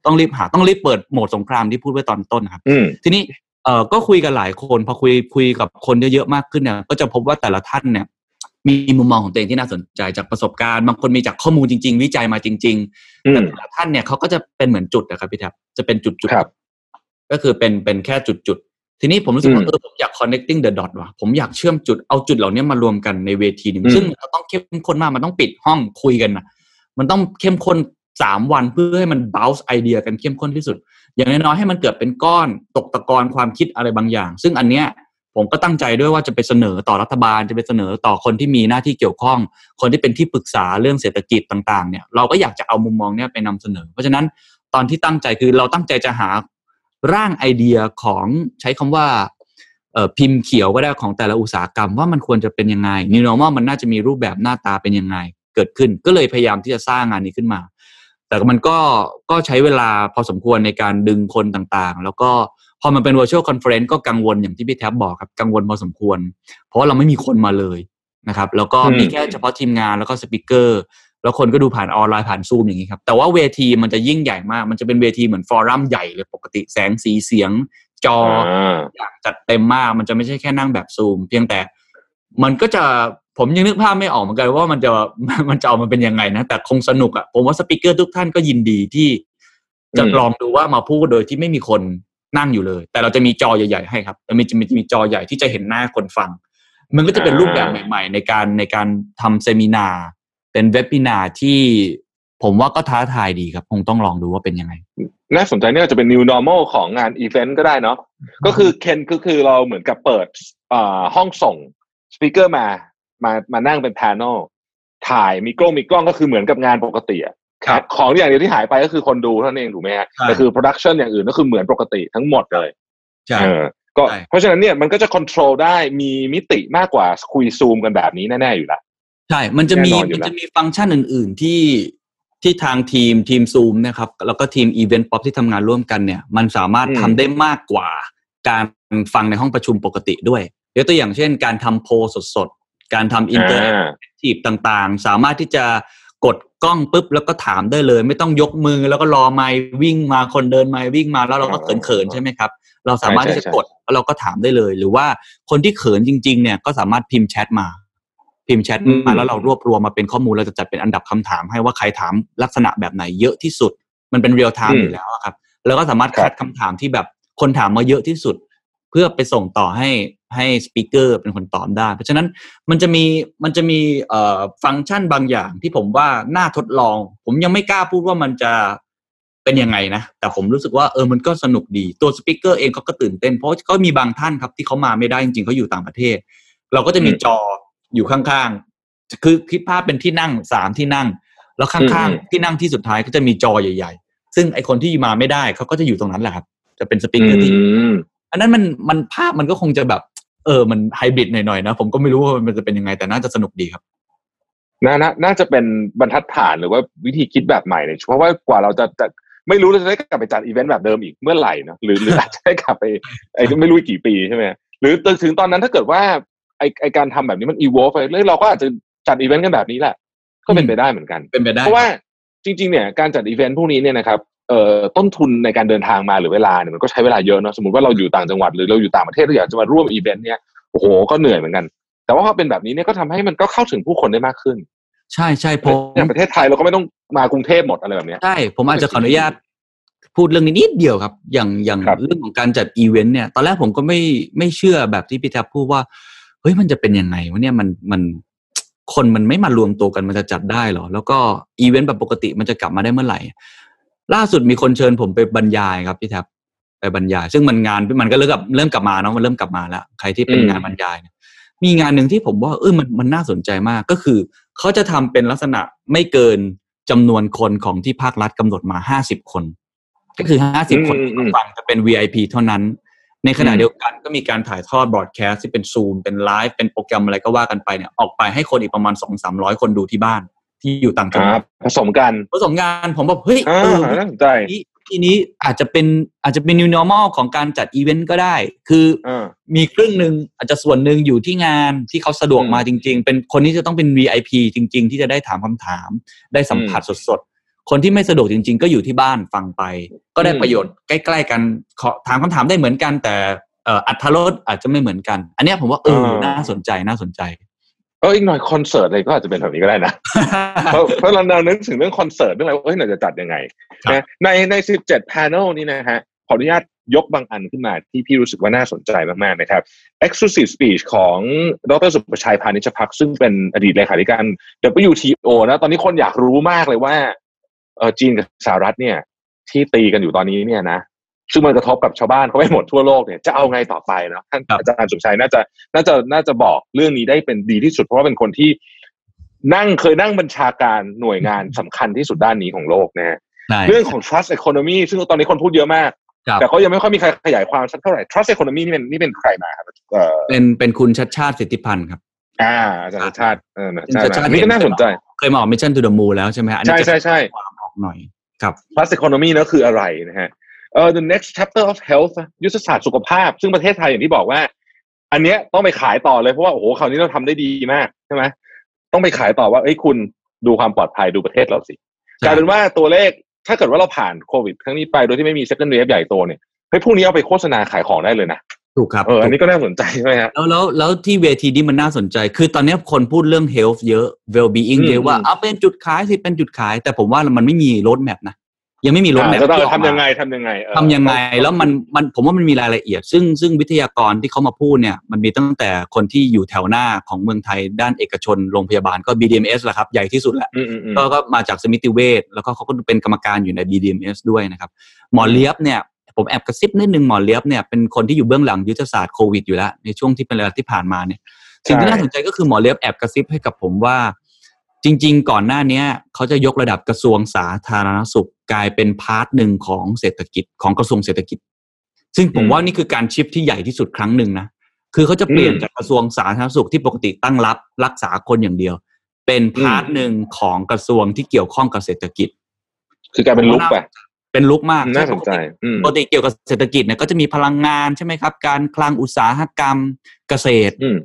C: ต้องรีบหาต้องรีบเปิดโหมดสงครามที่พูดไว้ตอนต้นครับ
B: อืม
C: ทีนี้เอ่อก็คุยกันหลายคนพอคุยคุยกับคนเยอะๆมากขึ้นเนี่ยก็จะพบว่าแต่ละท่านเนี่ยมีมุมมองของตัวเองที่น่าสนใจจากประสบการณ์บางคนมีจากข้อมูลจริง ๆ วิจัยมาจริง
B: อื
C: ๆแต่
B: ม
C: แต่ละท่านเนี่ยเขาก็จะเป็นเหมือนจุดนะครับพี่แท็บจะเป็นจุดจุด
B: ครับ
C: ก็คือเป็นเป็นแค่จุดจุดๆ ทีนี้ผมรู้สึกว่า
B: อืม
C: เออผมอยาก connecting the dot ว่ะผมอยากเชื่อมจุดเอาจุดเหล่านี้มารวมกันในเวทีหนึ่ง
B: อืม
C: ซึ่งมันต้องเข้มข้นมากมันต้องปิดห้องคุยกันนะมันต้องเข้มข้นสามวันเพื่อให้มัน bounce ไอเดียกันเข้มข้นที่สุด อย่างน้อยๆให้มันเกิดเป็นก้อนตกตะกอนความคิดอะไรบางอย่าง ซึ่งอันเนี้ยผมก็ตั้งใจด้วยว่าจะไปเสนอต่อรัฐบาลจะไปเสนอต่อคนที่มีหน้าที่เกี่ยวข้อง คนที่เป็นที่ปรึกษาเรื่องเศรษฐกิจต่างๆเนี่ยเราก็อยากจะเอามุมมองเนี้ยไปนำเสนอ เพราะฉะนั้นตอนที่ตั้งใจคือเราตั้งใจจะหา ร่างไอเดียของใช้คำว่าเอ่อพิมพ์เขียวก็ได้ของแต่ละอุตสาหกรรมว่ามันควรจะเป็นยังไง New Normal มันน่าจะมีรูปแบบหน้าตาเป็นยังไง เกิดขึ้นก็เลยพยายามที่จะสร้างงานนี้ขึ้นมา แต่มันก็ก็ใช้เวลาพอสมควรในการดึงคนต่างๆ แล้วก็พอมันเป็น virtual conference ก็กังวลอย่างที่พี่แท็บบอกครับกังวลพอสมควร เพราะว่าเราไม่มีคนมาเลยนะครับ แล้วก็
B: อืม
C: มีแค่เฉพาะทีมงานแล้วก็สปิเกอร์ แล้วคนก็ดูผ่านออนไลน์ผ่านซูมอย่างนี้ครับแต่ว่าเวทีมันจะยิ่งใหญ่มาก มันจะเป็นเวทีเหมือนฟอรัมใหญ่เลยปกติแสงสีเสียง จอ
B: อ่า
C: อย่างจัดเต็มมาก มันจะไม่ใช่แค่นั่งแบบซูม เพียงแต่มันก็จะผมยังนึกภาพไม่ออกเหมือนกันว่ามันจะมันจะออกมาเป็นยังไงนะ แต่คงสนุกอะผมว่า speaker ทุกท่านก็ยินดีที่จะ
B: อืม
C: ลองดูว่ามาพูดโดยที่ไม่มีคนนั่งอยู่เลย แต่เราจะมีจอใหญ่ๆให้ครับแต่มีจะมีจะมีจอใหญ่ที่จะเห็นหน้าคนฟัง มันก็จะเป็นรูปแบบใหม่ ๆ ในการในการทำ seminar เป็น webinar ที่ผมว่าก็ท้าทายดีครับ คงต้องลองดูว่าเป็นยังไง
B: น่าสนใจเนี่ยอาจจะเป็น new normal ของงานอีเวนต์ก็ได้เนาะก็คือเคนก็คือเราเหมือนกับเปิดอ่าห้องส่ง speaker มามามานั่งเป็น panel ถ่ายมีกล้องมีกล้องก็คือเหมือนกับงานปกติอะ
C: ครับ
B: ของอย่างเดียวที่หายไปก็คือคนดูเท่านั้นเองถูกไหมฮะ
C: ใช่
B: แต่คือ production อย่างอื่นก็คือเหมือนปกติทั้งหมดเลย
C: ใช่
B: เออก็
C: ใช่
B: เพราะฉะนั้นเนี่ยมันก็จะ control ได้มีมิติมากกว่าคุยซูมกันแบบนี้แน่ๆอยู่แล้ว
C: ใช่ มันจะมี
B: แน่นอนอยู่
C: มัน
B: แล้ว
C: จะมีฟังก์ชันอื่น ๆ ที่ที่ทางทีมทีมซูมนะครับ แล้วก็ทีม Event Pop ที่ทำงานร่วมกันเนี่ย มันสามารถทำได้มากกว่าการฟังในห้องประชุมปกติด้วยยกตัวอย่างเช่น การทำโพลสดๆ การทำ interactive ต่างๆ สามารถที่จะกดกล้องปุ๊บแล้วก็ถามได้เลย ไม่ต้องยกมือแล้วก็รอไมค์วิ่งมาคนเดินไมค์วิ่งมาแล้วเราก็
B: อ๋อ
C: เขินๆใช่ไหมครับเราสามารถ
B: ใช่
C: ที่จะ
B: ใช่
C: กดแล้วเราก็ถามได้เลย หรือว่าคนที่เขินจริง ๆ เนี่ยก็สามารถพิมพ์แชทมา พิมพ์แชท
B: อืม
C: มาแล้วเรารวบรวมมาเป็นข้อมูลเราจะจัดเป็นอันดับคำถาม ให้ว่าใครถามลักษณะแบบไหนเยอะที่สุด มันเป็น real time อยู่แล้วอะครับ แล้วก็สามารถ
B: ครับ
C: คัดคำถามที่แบบคนถามมาเยอะที่สุด เพื่อไปส่งต่อให้ให้ speaker เป็นคนตอบได้ เพราะฉะนั้นมันจะมีมันจะมีเอ่อฟังก์ชันบางอย่างที่ผมว่าน่าทดลอง ผมยังไม่กล้าพูดว่ามันจะเป็นยังไงนะ แต่ผมรู้สึกว่าเออมันก็สนุกดีตัว speaker เองเขาก็ตื่นเต้นเพราะก็มีบางท่านครับที่เขามาไม่ได้จริงๆเขาอยู่ต่างประเทศ เราก็จะมี
B: อืม
C: จอ อยู่ข้างๆ คือคิดภาพเป็นที่นั่งสามที่นั่ง แล้วข้าง
B: อืม
C: ๆที่นั่งที่สุดท้ายก็จะมีจอใหญ่ ๆ ซึ่งไอคนที่มาไม่ได้เขาก็จะอยู่ตรงนั้นแหละครับ จะเป็นสปีกเกอร์ที่
B: อืม
C: อันนั้นมันมันภาพมันก็คงจะแบบ เออ มันไฮบริดหน่อยๆนะ ผมก็ไม่รู้ว่ามันจะเป็นยังไงแต่น่าจะสนุกดีครับ
B: น่าน่าน่าจะเป็นบรรทัดฐานหรือว่าวิธีคิดแบบใหม่เลยเพราะว่ากว่าเราจะจะไม่รู้เราจะได้กลับไปจัดอีเวนต์แบบเดิมอีกเมื่อไหร่เนอะหรือหรืออาจจะได้กลับไปไอ้ไม่รู้อีกกี่ปีใช่ไหมหรือถึงตอนนั้นถ้าเกิดว่า ไอไอการทำแบบนี้มันอีโวไปเรื่อยเราก็อาจจะจัดอีเวนต์กันแบบนี้แหละ ก็เป็นไปได้เหมือนกัน
C: เป็นไปได้
B: เพราะว่าจริง ๆ เนี่ยการจัดอีเวนต์พวกนี้เนี่ยนะครับเอ่อต้นทุนในการเดินทางมาหรือเวลาเนี่ยมันก็ใช้เวลาเยอะเนอะสมมติว่าเราอยู่ต่างจังหวัดหรือเราอยู่ต่างประเทศเราอยากจะมาร่วมอีเวนต์เนี่ยโอ้โหก็เหนื่อยเหมือนกัน แต่ว่าพอเป็นแบบนี้เนี่ยก็ทำให้มันก็เข้าถึงผู้คนได้มากขึ้น
C: ใช่ใช่ผม
B: อย่างประเทศไทยเราก็ไม่ต้องมากรุงเทพหมดอะไรแบบเนี้ย
C: ใช่ผมอาจจะขออนุญาตพูดเรื่องนี้นิดเดียวครับ อย่างอย่าง
B: ครับ
C: เรื่องของการจัดอีเวนต์เนี่ย ตอนแรกผมก็ไม่ไม่เชื่อแบบที่พี่แทบพูดว่า เฮ้ยมันจะเป็นยังไงวะเนี่ยมันมันคนมันไม่มารวมตัวกันมันจะจัดได้เหรอ แล้วก็อีเวนต์แบบปกติมันจะกลับมาได้เมื่อไหร่ ล่าสุดมีคนเชิญผมไปบรรยายครับพี่แทบไปบรรยาย ซึ่งมันงานมันก็เริ่มกลับเริ่มกลับมาเนาะมันเริ่มกลับมาแล้ว ใครที่เป็น
B: อืม
C: งานบรรยายเนี่ยมีงานหนึ่งที่ผมว่าเออมันมันน่าสนใจมากก็คือ เขาจะทำเป็นลักษณะไม่เกินจำนวนคนของที่ภาครัฐกำหนดมาห้าสิบคน ก็คือห้าสิบคน
B: อืมอืม
C: ที่ฟังจะเป็น VIP เท่านั้น ในขณะ
B: อืม
C: เดียวกันก็มีการถ่ายทอดบรอดแคสต์ที่เป็นซูมเป็นไลฟ์เป็นโปรแกรมอะไรก็ว่ากันไปเนี่ยออกไปให้คนอีกประมาณสองสามร้อยคนดูที่บ้าน ที่อยู่ต่างจังห
B: อ่า
C: วัด
B: ผสมกัน
C: ผสมงานผมบอกเฮ้ย
B: อ่า
C: เออ
B: น่าสนใจ
C: ทีนี้ทีนี้อาจจะเป็นอาจจะเป็น new normal ของการจัดอีเวนต์ก็ได้ คือ
B: อ่า
C: มีครึ่งหนึ่งอาจจะส่วนหนึ่งอยู่ที่งานที่เขาสะดวก
B: อืม
C: มาจริง ๆ เป็นคนที่จะต้องเป็น VIP จริง ๆ ที่จะได้ถามคำถาม ได้สัมผัสสดๆ คนที่ไม่สะดวกจริง ๆ ก็อยู่ที่บ้านฟังไป ก็ได้
B: อืม
C: ประโยชน์ใกล้ ๆ กันขอถามคำถามได้เหมือนกัน แต่เอ่ออัตรสอาจจะไม่เหมือนกัน อันเนี้ยผมว่าเออน่าสนใจน่าสนใจ
B: เอออีกหน่อยคอนเสิร์ตอะไรก็อาจจะเป็นแบบนี้ก็ได้นะเพราะเพราะเราเรานึกถึงเรื่องคอนเสิร์ตเรื่องอะไรว่าเฮ้ยเราจะจัดยังไง
C: ครับ
B: นะในใน17 panel นี้นะฮะขออนุญาตยกบางอันขึ้นมาที่พี่รู้สึกว่าน่าสนใจมาก ๆ นะครับ exclusive speech ของดรสุประชัยพานิชพักดิ์ซึ่งเป็นอดีตเลขาธิการ WTO นะ ตอนนี้คนอยากรู้มากเลยว่า เออจีนกับสหรัฐเนี่ย ที่ตีกันอยู่ตอนนี้เนี่ยนะซึ่งมันกระทบกับชาวบ้านเขาไปหมดทั่วโลกเนี่ยจะเอาไงต่อไปเนาะท่าน
C: ครับ
B: อาจารย์สุประชัยน่าจะน่าจะน่าจะบอกเรื่องนี้ได้เป็นดีที่สุด เพราะว่าเป็นคนที่นั่งเคยนั่งบัญชาการหน่วยงานสำคัญที่สุดด้านนี้ของโลกนะฮะ
C: ได้
B: เรื่องของ trust economy ซึ่งตอนนี้คนพูดเยอะมาก
C: ครับ
B: แต่ก็ยังไม่ค่อยมีใครขยายความสักเท่าไหร่ trust economy นี่เป็นนี่เป็นใครมาครับเอ่อ
C: เป็นเป็นคุณชัดชาติสิทธิพันธ์ครับ
B: อ่าอาจารย์ชาติเออ
C: คุณ
B: ใช่
C: ชัดชาติ
B: อันนี่ก็น่าสนใจ
C: เคยมาออก Mission to the Moon แล้วใช่ไหมฮะอันนี้
B: ใช่
C: จะ
B: ใช่ใช่
C: ความออก หน่อยครับ
B: trust economy นะคืออะไรนะฮะเอ่อ the next chapter of health ยุทธศาสตร์สุขภาพ ซึ่งประเทศไทยอย่างที่บอกว่า อันเนี้ยต้องไปขายต่อเลยเพราะว่าโอ้โหคราวนี้เราทำได้ดีมากใช่ไหมต้องไปขายต่อว่าเอ้ยคุณดูความปลอดภัยดูประเทศเราสิ
C: ใช่
B: กลายเป็นว่าตัวเลขถ้าเกิดว่าเราผ่านโควิดครั้งนี้ไปโดยที่ไม่มี second wave ใหญ่โตเนี่ยเฮ้ยพรุ่งนี้เอาไปโฆษณาขายของได้เลยนะ
C: ถูกครับ
B: เอออันนี้ก็น่าสนใจใช่ไหมฮะ
C: แล้วแล้วแล้วที่เวทีนี้มันน่าสนใจ คือตอนนี้คนพูดเรื่อง health เยอะ well being
B: อืม
C: เยอะว่า
B: อืม
C: เอาเป็นจุดขายสิเป็นจุดขาย แต่ผมว่ามันไม่มีรถแมพนะยังไม่มีรถแมพ
B: อ่าจะต้อง
C: ที่ออก
B: ทำ
C: มา
B: ยังไงทำยังไงเออ
C: ทำยังไงแล้วมันมันผมว่ามันมีรายละเอียด ซึ่งซึ่งวิทยากรที่เขามาพูดเนี่ยมันมีตั้งแต่คนที่อยู่แถวหน้าของเมืองไทยด้านเอกชนโรงพยาบาลก็ BDMS แหละครับ ใหญ่ที่สุดแหละ
B: อืมอืมอืม
C: ก็ก็มาจากสมิติเวชแล้วก็เขาก็เป็นกรรมการอยู่ใน BDMS ด้วยนะครับ หมอเลียบเนี่ย ผมแอบกระซิบนิดนึงหมอเลียบเนี่ยเป็นคนที่อยู่เบื้องหลังยุทธศาสตร์โควิดอยู่แล้วในช่วงที่เป็นเวลาที่ผ่านมาเนี่ยสิ่งที่น่าสนใจก็คือหมอเลียบแอบกระซิบให้กับผมว่า จริง ๆ ก่อนหน้าเนี้ยเขาจะยกระดับกระทรวงสาธารณสุขกลายเป็น part หนึ่งของเศรษฐกิจของกระทรวงเศรษฐกิจ ซึ่งผมว่านี่คือการ shift ที่ใหญ่ที่สุดครั้งหนึ่งนะคือเขาจะเปลี่ยนจากกระทรวงสาธารณสุขที่ปกติตั้งรับรักษาคนอย่างเดียว เป็น part หนึ่งของกระทรวงที่เกี่ยวข้องกับเศรษฐกิจ
B: คือกลายเป็นลุกไป
C: เป็นลุกมาก
B: น่าสนใจอืม
C: ปกติเกี่ยวกับเศรษฐกิจเนี่ยก็จะมีพลังงานใช่ไหมครับ การคลังอุตสาหกรรมเกษตร
B: อืม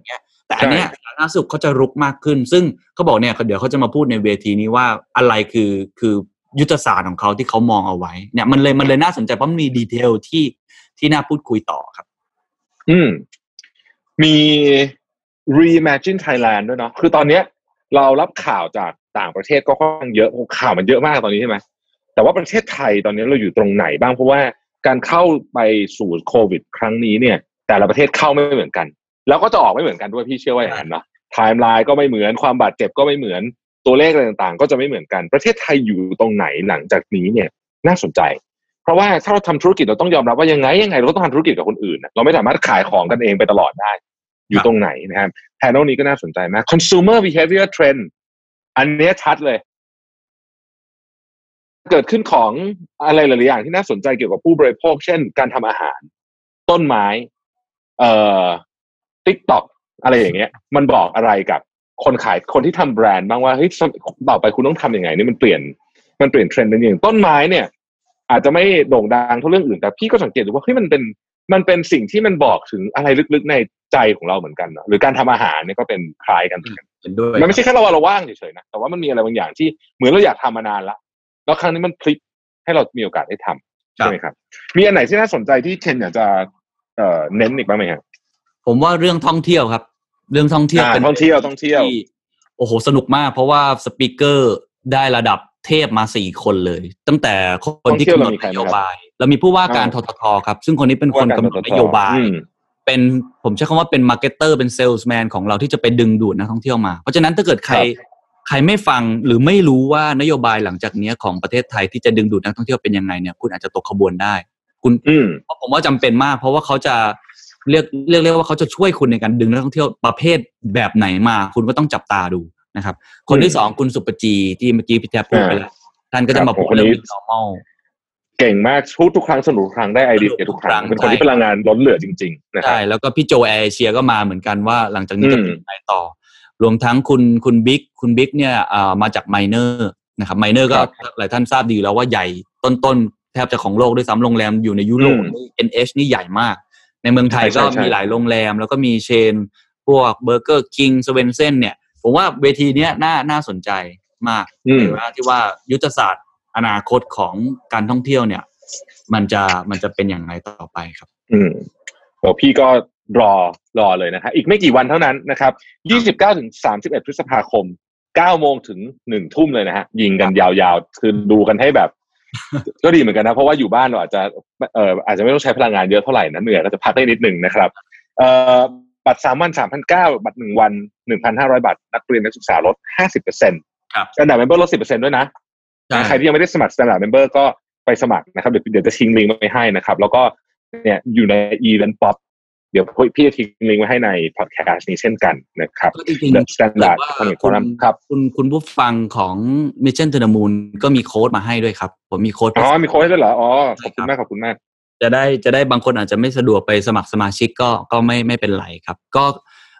C: แต่อันเนี้ยสาธารณสุขเขาจะรุกมากขึ้น ซึ่งเขาบอกเนี่ยเดี๋ยวเขาจะมาพูดในเวทีนี้ว่าอะไรคือคือยุทธศาสตร์ของเขาที่เขามองเอาไว้เนี่ยมันเลยมันเลยน่าสนใจเพราะมันมีดีเทลที่ที่น่าพูดคุยต่อครับ
B: อืมมี reimagine Thailand ด้วยเนาะคือตอนเนี้ย เรารับข่าวจากต่างประเทศก็ค่อนข้างเยอะโอ้ข่าวมันเยอะมากตอนนี้ใช่ไหม แต่ว่าประเทศไทยตอนนี้เราอยู่ตรงไหนบ้างเพราะว่าการเข้าไปสู่โควิด ครั้งนี้เนี่ย แต่ละประเทศเข้าไม่เหมือนกัน แล้วก็จะออกไม่เหมือนกันด้วยพี่เชื่อว่าอย่างนั้นเนะไทม์ไลน์ก็ไม่เหมือนความบาดเจ็บก็ไม่เหมือนตัวเลขอะไรต่างๆ ก็จะไม่เหมือนกันประเทศไทยอยู่ตรงไหนหลังจากนี้เนี่ยน่าสนใจ เพราะว่าถ้าเราทำธุรกิจเราต้องยอมรับว่ายังไงยังไงเราก็ต้องทำธุรกิจกับคนอื่นนะเราไม่สามารถขายของกันเองไปตลอดได้ อยู่ตรงไหนนะครับแพนลนี้ก็น่าสนใจมาก consumer behavior trend อันนี้ชัดเลย เกิดขึ้นของอะไรหลาย ๆ อย่างที่น่าสนใจเกี่ยวกับผู้บริโภค เช่น การทำอาหาร ต้นไม้ เอ่อ TikTok อะไรอย่างเงี้ย มันบอกอะไรกับคนขายคนที่ทำแบรนด์บ้างว่าเฮ้ยต่อไปคุณต้องทำยังไงนี่มันเปลี่ยนมันเปลี่ยนเทรนด์เป็นอย่างต้นไม้เนี่ย อาจจะไม่โด่งดังเท่าเรื่องอื่น แต่พี่ก็สังเกตดูว่าเฮ้ยมันเป็นมันเป็นสิ่งที่มันบอกถึงอะไรลึก ๆ ในใจของเราเหมือนกันเนอะหรือการทำอาหารเนี่ยก็เป็นคล้ายกันเหมือนกัน
C: เห็นด้วย
B: มันไม่ใช่แค่เราว่าเราว่างเฉย ๆ นะแต่ว่ามันมีอะไรบางอย่างที่เหมือนเราอยากทำมานานละ แล้วครั้งนี้มันพลิกให้เรามีโอกาสได้ทำใช่ไหมครับ มีอันไหนที่น่าสนใจที่เชนอยากจะเอ่อเน้นอีกบ้างไหมครับ
C: ผมว่าเรื่องท่องเที่ยวครับ เรื่องท่องเที่ยว
B: อ่า
C: เป็น
B: ท่องเที่ยวท่องเที่ยว
C: โอ้โหสนุกมาก เพราะว่าสปีกเกอร์ได้ระดับเทพมาสี่คนเลย ตั้งแต่คนที่กำหนดนโยบายเรามีผู้ว่าการทททครับ ซึ่งคนนี้เป็นคนกำหนดนโยบาย
B: อืม
C: เป็นผมใช้คำว่าเป็น marketer เป็นเซลส์แมนของเราที่จะไปดึงดูดนักท่องเที่ยวมา เพราะฉะนั้นถ้าเกิดใคร
B: ครับ
C: ใครไม่ฟังหรือไม่รู้ว่านโยบายหลังจากเนี้ยของประเทศไทยที่จะดึงดูดนักท่องเที่ยวเป็นยังไงเนี่ยคุณอาจจะตกขบวนได้ คุณ
B: อืม
C: ผมว่าจำเป็นมาก เพราะว่าเขาจะเรียกเรียกเรียกว่าเขาจะช่วยคุณในการดึงนักท่องเที่ยวประเภทแบบไหนมา คุณก็ต้องจับตาดูนะครับ คนที่สองคุณศุภจีที่เมื่อกี้พี่แท็ปพูดไปแล้วท่านก็จะมาพูดเรื่อง normal
B: เก่งมากพูดทุกครั้งสนุกทุกครั้งได้ไอเดียทุกครั้ง
C: ทุกครั้ง
B: เป็นคนที่พลังงานล้นเหลือจริงๆนะครั
C: ใช่แล้วก็พี่โจแอร์เอเชียก็มาเหมือนกันว่าหลังจากนี้จะ
B: อืม
C: เป็นยังไงต่อ รวมทั้งคุณคุณบิ๊กคุณบิ๊กเนี่ยอ่ามาจากไมเนอร์นะครับไมเนอร์ก็หลายท่านทราบดีอยู่แล้วว่าใหญ่ต้นๆแทบจะของโลกด้วยซ้ำโรงแรมอยู่ในยุโรป
B: อืม
C: นี่ NH นี่ใหญ่มาก ในเมืองไทย
B: ใช่ใช่
C: ก็
B: ใช่
C: มีหลายโรงแรม แล้วก็มี chain พวกเบอร์เกอร์คิงสเวนเซ่นส์เนี่ยผมว่าเวทีเนี้ยน่าน่าสนใจมาก
B: อืม
C: ในว่าที่ว่ายุทธศาสตร์อนาคตของการท่องเที่ยวเนี่ย มันจะมันจะเป็นอย่างไรต่อไปครับ
B: อืมโอ้พี่ก็ รอรอเลยนะครับอีกไม่กี่วันเท่านั้นนะครับ 29ถึง31 พฤษภาคม 9 โมงถึง 1 ทุ่มเลยนะฮะยิงกันยาวๆ คือดูกันให้แบบ ก็ดีเหมือนกันนะ เพราะว่าอยู่บ้านเราอาจจะเอ่ออาจจะไม่ต้องใช้พลังงานเยอะเท่าไหร่นะเหนื่อยก็จะพักได้นิดหนึ่งนะครับเอ่อบัตรสามวันสามพันเก้าบัตรหนึ่งวันหนึ่งพันห้าร้อยบาท นักเรียนนักศึกษาลดห้าสิบเปอร์เซ็นต์
C: ครับ
B: Standard Member ลดสิบเปอร์เซ็นต์ด้วยนะ
C: ใช่
B: ใครที่ยังไม่ได้สมัคร Standard Member ก็ไปสมัครนะครับ เดี๋ยวเดี๋ยวจะทิ้งลิงก์ไว้ให้นะครับ แล้วก็เนี่ยอยู่ใน Event Pop เดี๋ยวพี่จะทิ้งลิงก์ไว้ให้ในพอดแคสต์นี้เช่นกันนะครับ
C: ก็จริง
B: The
C: ๆ
B: Standard
C: แต่ว่า
B: Economic
C: คุณ
B: Forum ครับ
C: คุณคุณผู้ฟังของ Mission to the Moon ก็มีโค้ดมาให้ด้วยครับ ผมมีโค้ด
B: อ๋อมีโค้ดให้ด้วยเหรออ๋อ
C: ใช่
B: ขอบคุณ
C: ครับ
B: มากขอบคุณมาก
C: จะได้จะได้บางคนอาจจะไม่สะดวกไปสมัครสมาชิกก็ก็ไม่ไม่เป็นไรครับ ก็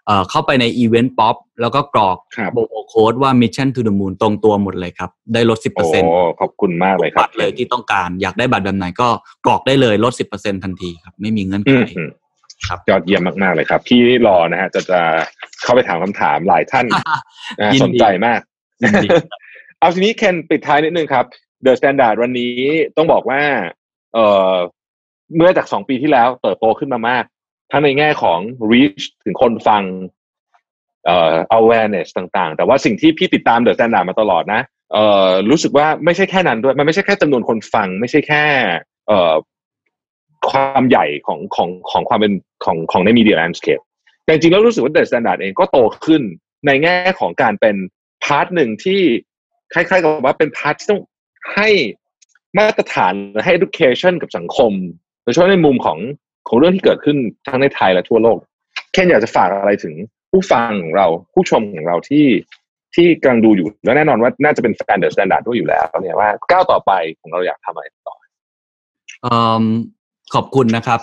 C: เอ่อเข้าไปใน Event Pop แล้วก็กรอก
B: ครับ
C: โบโค้ดว่า Mission to the Moon ตรงตัวหมดเลยครับ ได้ลด 10%
B: โอ้ขอบคุณมากเลยครั
C: บั
B: บ
C: ตรเลยที่ต้องการอยากได้บัตรแบบไหนก็กรอกได้เลยลด 10%ทันทีครับ ไม่มีเงื่อน
B: อื
C: ไข
B: มอืม
C: ครับ
B: ยอดเยี่ยมมากๆเลยครับ พี่รอนะฮะจะจะเข้าไปถามคำถามหลายท่านนะ
C: ยินดี
B: สนใจมาก
C: ยินดี
B: เอาทีนี้เคนปิดท้ายนิดนึงครับ The Standard วันนี้ต้องบอกว่า เอ่อเมื่อจากสองปีที่แล้วเติบโตขึ้นมามากทั้งในแง่ของ reach ถึงคนฟังเอ่อ awareness ต่างๆ แต่ว่าสิ่งที่พี่ติดตาม The Standard มาตลอดนะเอ่อรู้สึกว่าไม่ใช่แค่นั้นด้วย มันไม่ใช่แค่จำนวนคนฟัง ไม่ใช่แค่ เอ่อ ความใหญ่ของของของความเป็นของของใน media landscape แต่จริงๆแล้วรู้สึกว่า The Standard เองก็โตขึ้นในแง่ของการเป็น part หนึ่งที่คล้ายๆกับว่าเป็น part ที่ต้องให้มาตรฐานหรือให้ education กับสังคมโดยเฉพาะในมุมของของเรื่องที่เกิดขึ้นทั้งในไทยและทั่วโลกเคนอยากจะฝากอะไรถึงผู้ฟังของเราผู้ชมของเราที่ที่กำลังดูอยู่และแน่นอนว่าน่าจะเป็นแฟน The Standard ด้วยอยู่แล้วเนี่ยว่าก้าวต่อไปของเราอยากทำอะไรต่อ
C: ขอบคุณนะครับ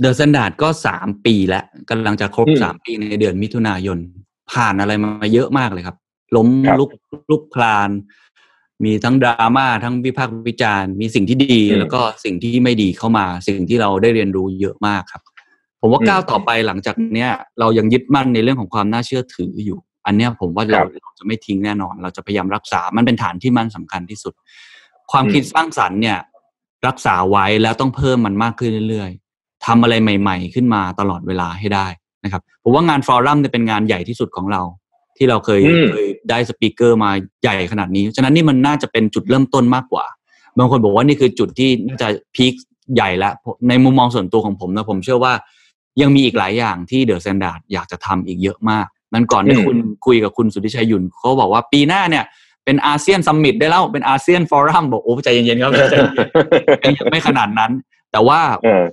C: เดอะ s แ a นดาร์ดก็สามปีแล้วกำลังจะครบ
B: อืม
C: สามปีในเดือนมิถุนายน ผ่านอะไรมาเยอะมากเลยครับ ล้ม
B: ครับ
C: ลุกลุกคลาน มีทั้งดราม่าทั้งวิพากษ์วิจารณ์ มีสิ่งที่ดี
B: อืม
C: แล้วก็สิ่งที่ไม่ดีเข้ามา สิ่งที่เราได้เรียนรู้เยอะมากครับ ผมว่า
B: อืม
C: ก้าวต่อไปหลังจากเนี้ย เรายังยึดมั่นในเรื่องของความน่าเชื่อถืออยู่ อันเนี้ยผมว่าเรา
B: ครับ
C: เราจะไม่ทิ้งแน่นอน เราจะพยายามรักษามันเป็นฐานที่มั่นสำคัญที่สุด ความ
B: อืม
C: คิดสร้างสรรค์เนี่ย รักษาไว้แล้วต้องเพิ่มมันมากขึ้นเรื่อยๆทำอะไรใหม่ ๆ ขึ้นมาตลอดเวลาให้ได้นะครับผมว่างานฟอรัมเนี่ยเป็นงานใหญ่ที่สุดของเรา ที่เราเคย
B: อืม
C: เคยได้ speaker มาใหญ่ขนาดนี้ ฉะนั้นนี่มันน่าจะเป็นจุดเริ่มต้นมากกว่า บางคนบอกว่านี่คือจุดที่น่าจะ peak ใหญ่แล้วในมุมมองส่วนตัวของผมนะผมเชื่อว่ายังมีอีกหลายอย่างที่เดอะ s แ a นดาร์ดอยากจะทำอีกเยอะมากนั้นก่อนที่
B: อืม
C: คุณคุยกับคุณสุทธิชัยหยุ่นเขาบอกว่าปีหน้าเนี่ย เป็นอาเซียนซัมมิตได้แล้วเป็นอาเซียนฟอรัมบอกโอ้ใจเย็นๆครับใจเย็นๆไม่ขนาดนั้น แต่ว่า
B: เออ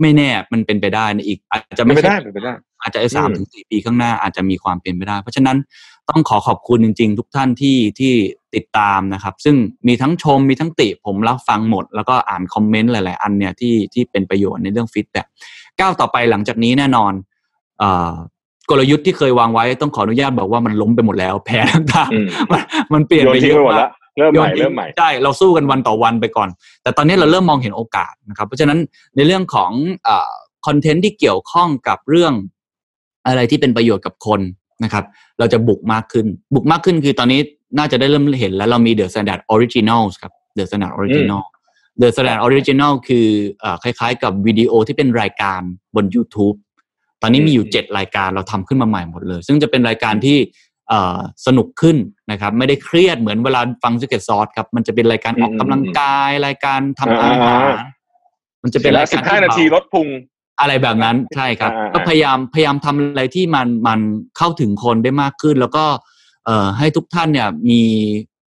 C: ไม่แน่มันเป็นไปได้นะอีก อาจจะ
B: เป็น
C: ไม่
B: ไปได้
C: ใช่
B: เป็นไปได้
C: อาจจะไอ้สาม
B: อืม
C: ถึงสี่ปีข้างหน้าอาจจะมีความเป็นไปได้ เพราะฉะนั้นต้องขอขอบคุณจริง ๆ ทุกท่านที่ที่ติดตามนะครับ ซึ่งมีทั้งชมมีทั้งติผมรับฟังหมด แล้วก็อ่านคอมเมนต์หลาย ๆ อันเนี่ยที่ที่เป็นประโยชน์ในเรื่อง feedback ก้าวต่อไปหลังจากนี้แน่นอนเอ่อ กลยุทธ์ที่เคยวางไว้ต้องขออนุญาตบอกว่ามันล้มไปหมดแล้ว แพ้ต่าง
B: อืม
C: ๆมันมันเปลี่ยน
B: โยน
C: ไป
B: ทิ้
C: เย
B: งไป
C: อะ
B: หมด
C: มา
B: แล้
C: ก
B: วเริ่มใหม่
C: โยนทิ้ง
B: เริ่มใหม่
C: ใช่เราสู้กันวันต่อวันไปก่อน แต่ตอนนี้เราเริ่มมองเห็นโอกาสนะครับ เพราะฉะนั้นในเรื่องของคอนเทนต์ที่เกี่ยวข้องกับเรื่องอะไรที่เป็นประโยชน์กับคนนะครับ เราจะบุกมากขึ้น บุกมากขึ้นคือตอนนี้น่าจะได้เริ่มเห็นแล้วเรามี The Standard Originals ครับ The Standard Original The Standard Original คือเอ่อคล้ายๆ กับวิดีโอที่เป็นรายการบน YouTube ตอนนี้มีอยู่เจ็ดรายการเราทำขึ้นมาใหม่หมดเลย ซึ่งจะเป็นรายการที่สนุกขึ้นนะครับ ไม่ได้เครียดเหมือนเวลาฟัง Secret Sauce ครับ มันจะเป็นรายการออกกำลังกายรายการทำอาหารมันจะเป็นรายการ
B: สิบห้านาทีลดพุง
C: อะไรแบบนั้นใช่ครับ ก็พยายามพยายามทำอะไรที่มันมันเข้าถึงคนได้มากขึ้น แล้วก็เอ่อให้ทุกท่านเนี่ยมี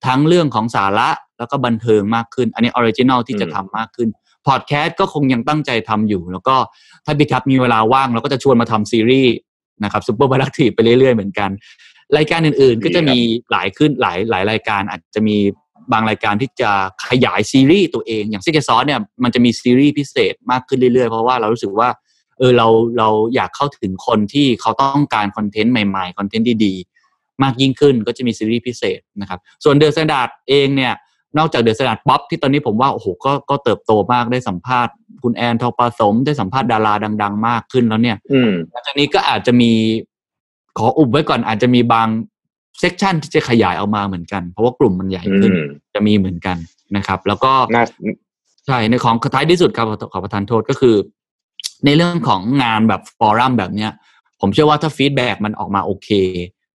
C: ทั้งเรื่องของสาระแล้วก็บันเทิงมากขึ้น อันนี้ original ที่จะทำมากขึ้น พอดแคสต์ก็คงยังตั้งใจทำอยู่ แล้วก็ถ้าพี่แท็ปมีเวลาว่างเราก็จะชวนมาทำซีรีส์นะครับ Super Productive ไปเรื่อยๆเหมือนกัน รายการอื่นๆ ก็จะมีหลายขึ้นหลายหลายรายการ อาจจะมีบางรายการที่จะขยายซีรีส์ตัวเองอย่าง Secret Sauce เนี่ยมันจะมีซีรีส์พิเศษมากขึ้นเรื่อยๆ เพราะว่าเรารู้สึกว่าเออเราเราอยากเข้าถึงคนที่เขาต้องการคอนเทนต์ใหม่ๆคอนเทนต์ดีๆ มากยิ่งขึ้นก็จะมีซีรีส์พิเศษนะครับ ส่วน The Standard เองเนี่ย นอกจาก The Standard Pop ที่ตอนนี้ผมว่าโอ้โหก็ก็เติบโตมากได้สัมภาษณ์ คุณแอนทองประสมได้สัมภาษณ์ดาราดัง ๆ มากขึ้นแล้วเนี่ยหลังจากนี้ก็อาจจะมีขออุบไว้ก่อนอาจจะมีบาง section ที่จะขยายออกมาเหมือนกัน เพราะว่ากลุ่มมันใหญ่ขึ้นจะมีเหมือนกันนะครับ แล้วก็ใช่ในของท้ายที่สุดครับขอประทานโทษก็คือ ในเรื่องของงานแบบฟอรัมแบบเนี้ย ผมเชื่อว่าถ้า feedback มันออกมาโอเค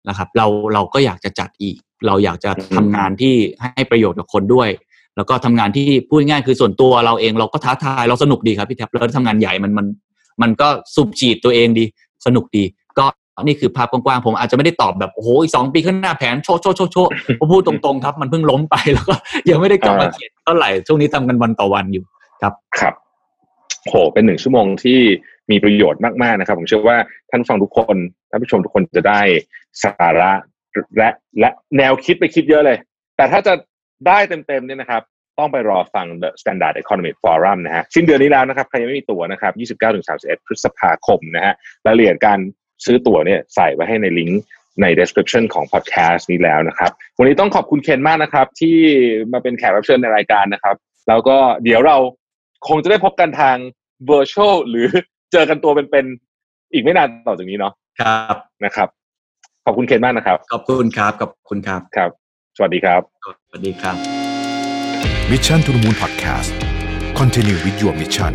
C: นะครับ เราเราก็อยากจะจัดอีก เราอยากจะทำงานที่ให้ประโยชน์กับคนด้วย แล้วก็ทำงานที่พูดง่ายคือส่วนตัวเราเองเราก็ท้าทายเราสนุกดีครับพี่แท็บแล้วทำงานใหญ่มันมันมันก็สูบฉีดตัวเองดีสนุกดี ก็นี่คือภาพกว้างๆผมอาจจะไม่ได้ตอบแบบโอ้โหอีกสองปีข้างหน้าแผนโชว์โชว์โชว์โชว์ผมพูดตรงๆครับ มันเพิ่งล้มไปแล้วก็ยังไม่ได้กลับมาเขียนเท่าไหร่ช่วงนี้ทำกันวันต่อวันอยู่ครับ
B: ครับโหเป็นหนึ่งชั่วโมงที่มีประโยชน์มากๆนะครับ ผมเชื่อว่าท่านฟังทุกคนท่านผู้ชมทุกคนจะได้สาระ และและแนวคิดไปคิดเยอะเลย แต่ถ้าจะได้เต็มๆเนี่ยนะครับต้องไปรอฟัง The Standard Economic Forum นะฮะสิ้นเดือนนี้แล้วนะครับ ใครยังไม่มีตั๋วนะครับ 29-31 พฤษภาคมนะฮะรายละเอียดการซื้อตั๋วเนี่ยใส่ไว้ให้ในลิงก์ใน description ของ podcast นี้แล้วนะครับ วันนี้ต้องขอบคุณเคนมากนะครับ ที่มาเป็นแขกรับเชิญในรายการนะครับ แล้วก็เดี๋ยวเราคงจะได้พบกันทาง virtual หรือเจอกันตัวเป็นๆอีกไม่นานต่อจากนี้เนาะ
C: ครับ
B: นะครับ ขอบคุณเคนมากนะครับ
C: ขอบคุณครับขอบคุณครับ
B: ครับ สวัสดีครับ
C: สวัสดีครับ
A: Mission to the Moon Podcast Continue with your mission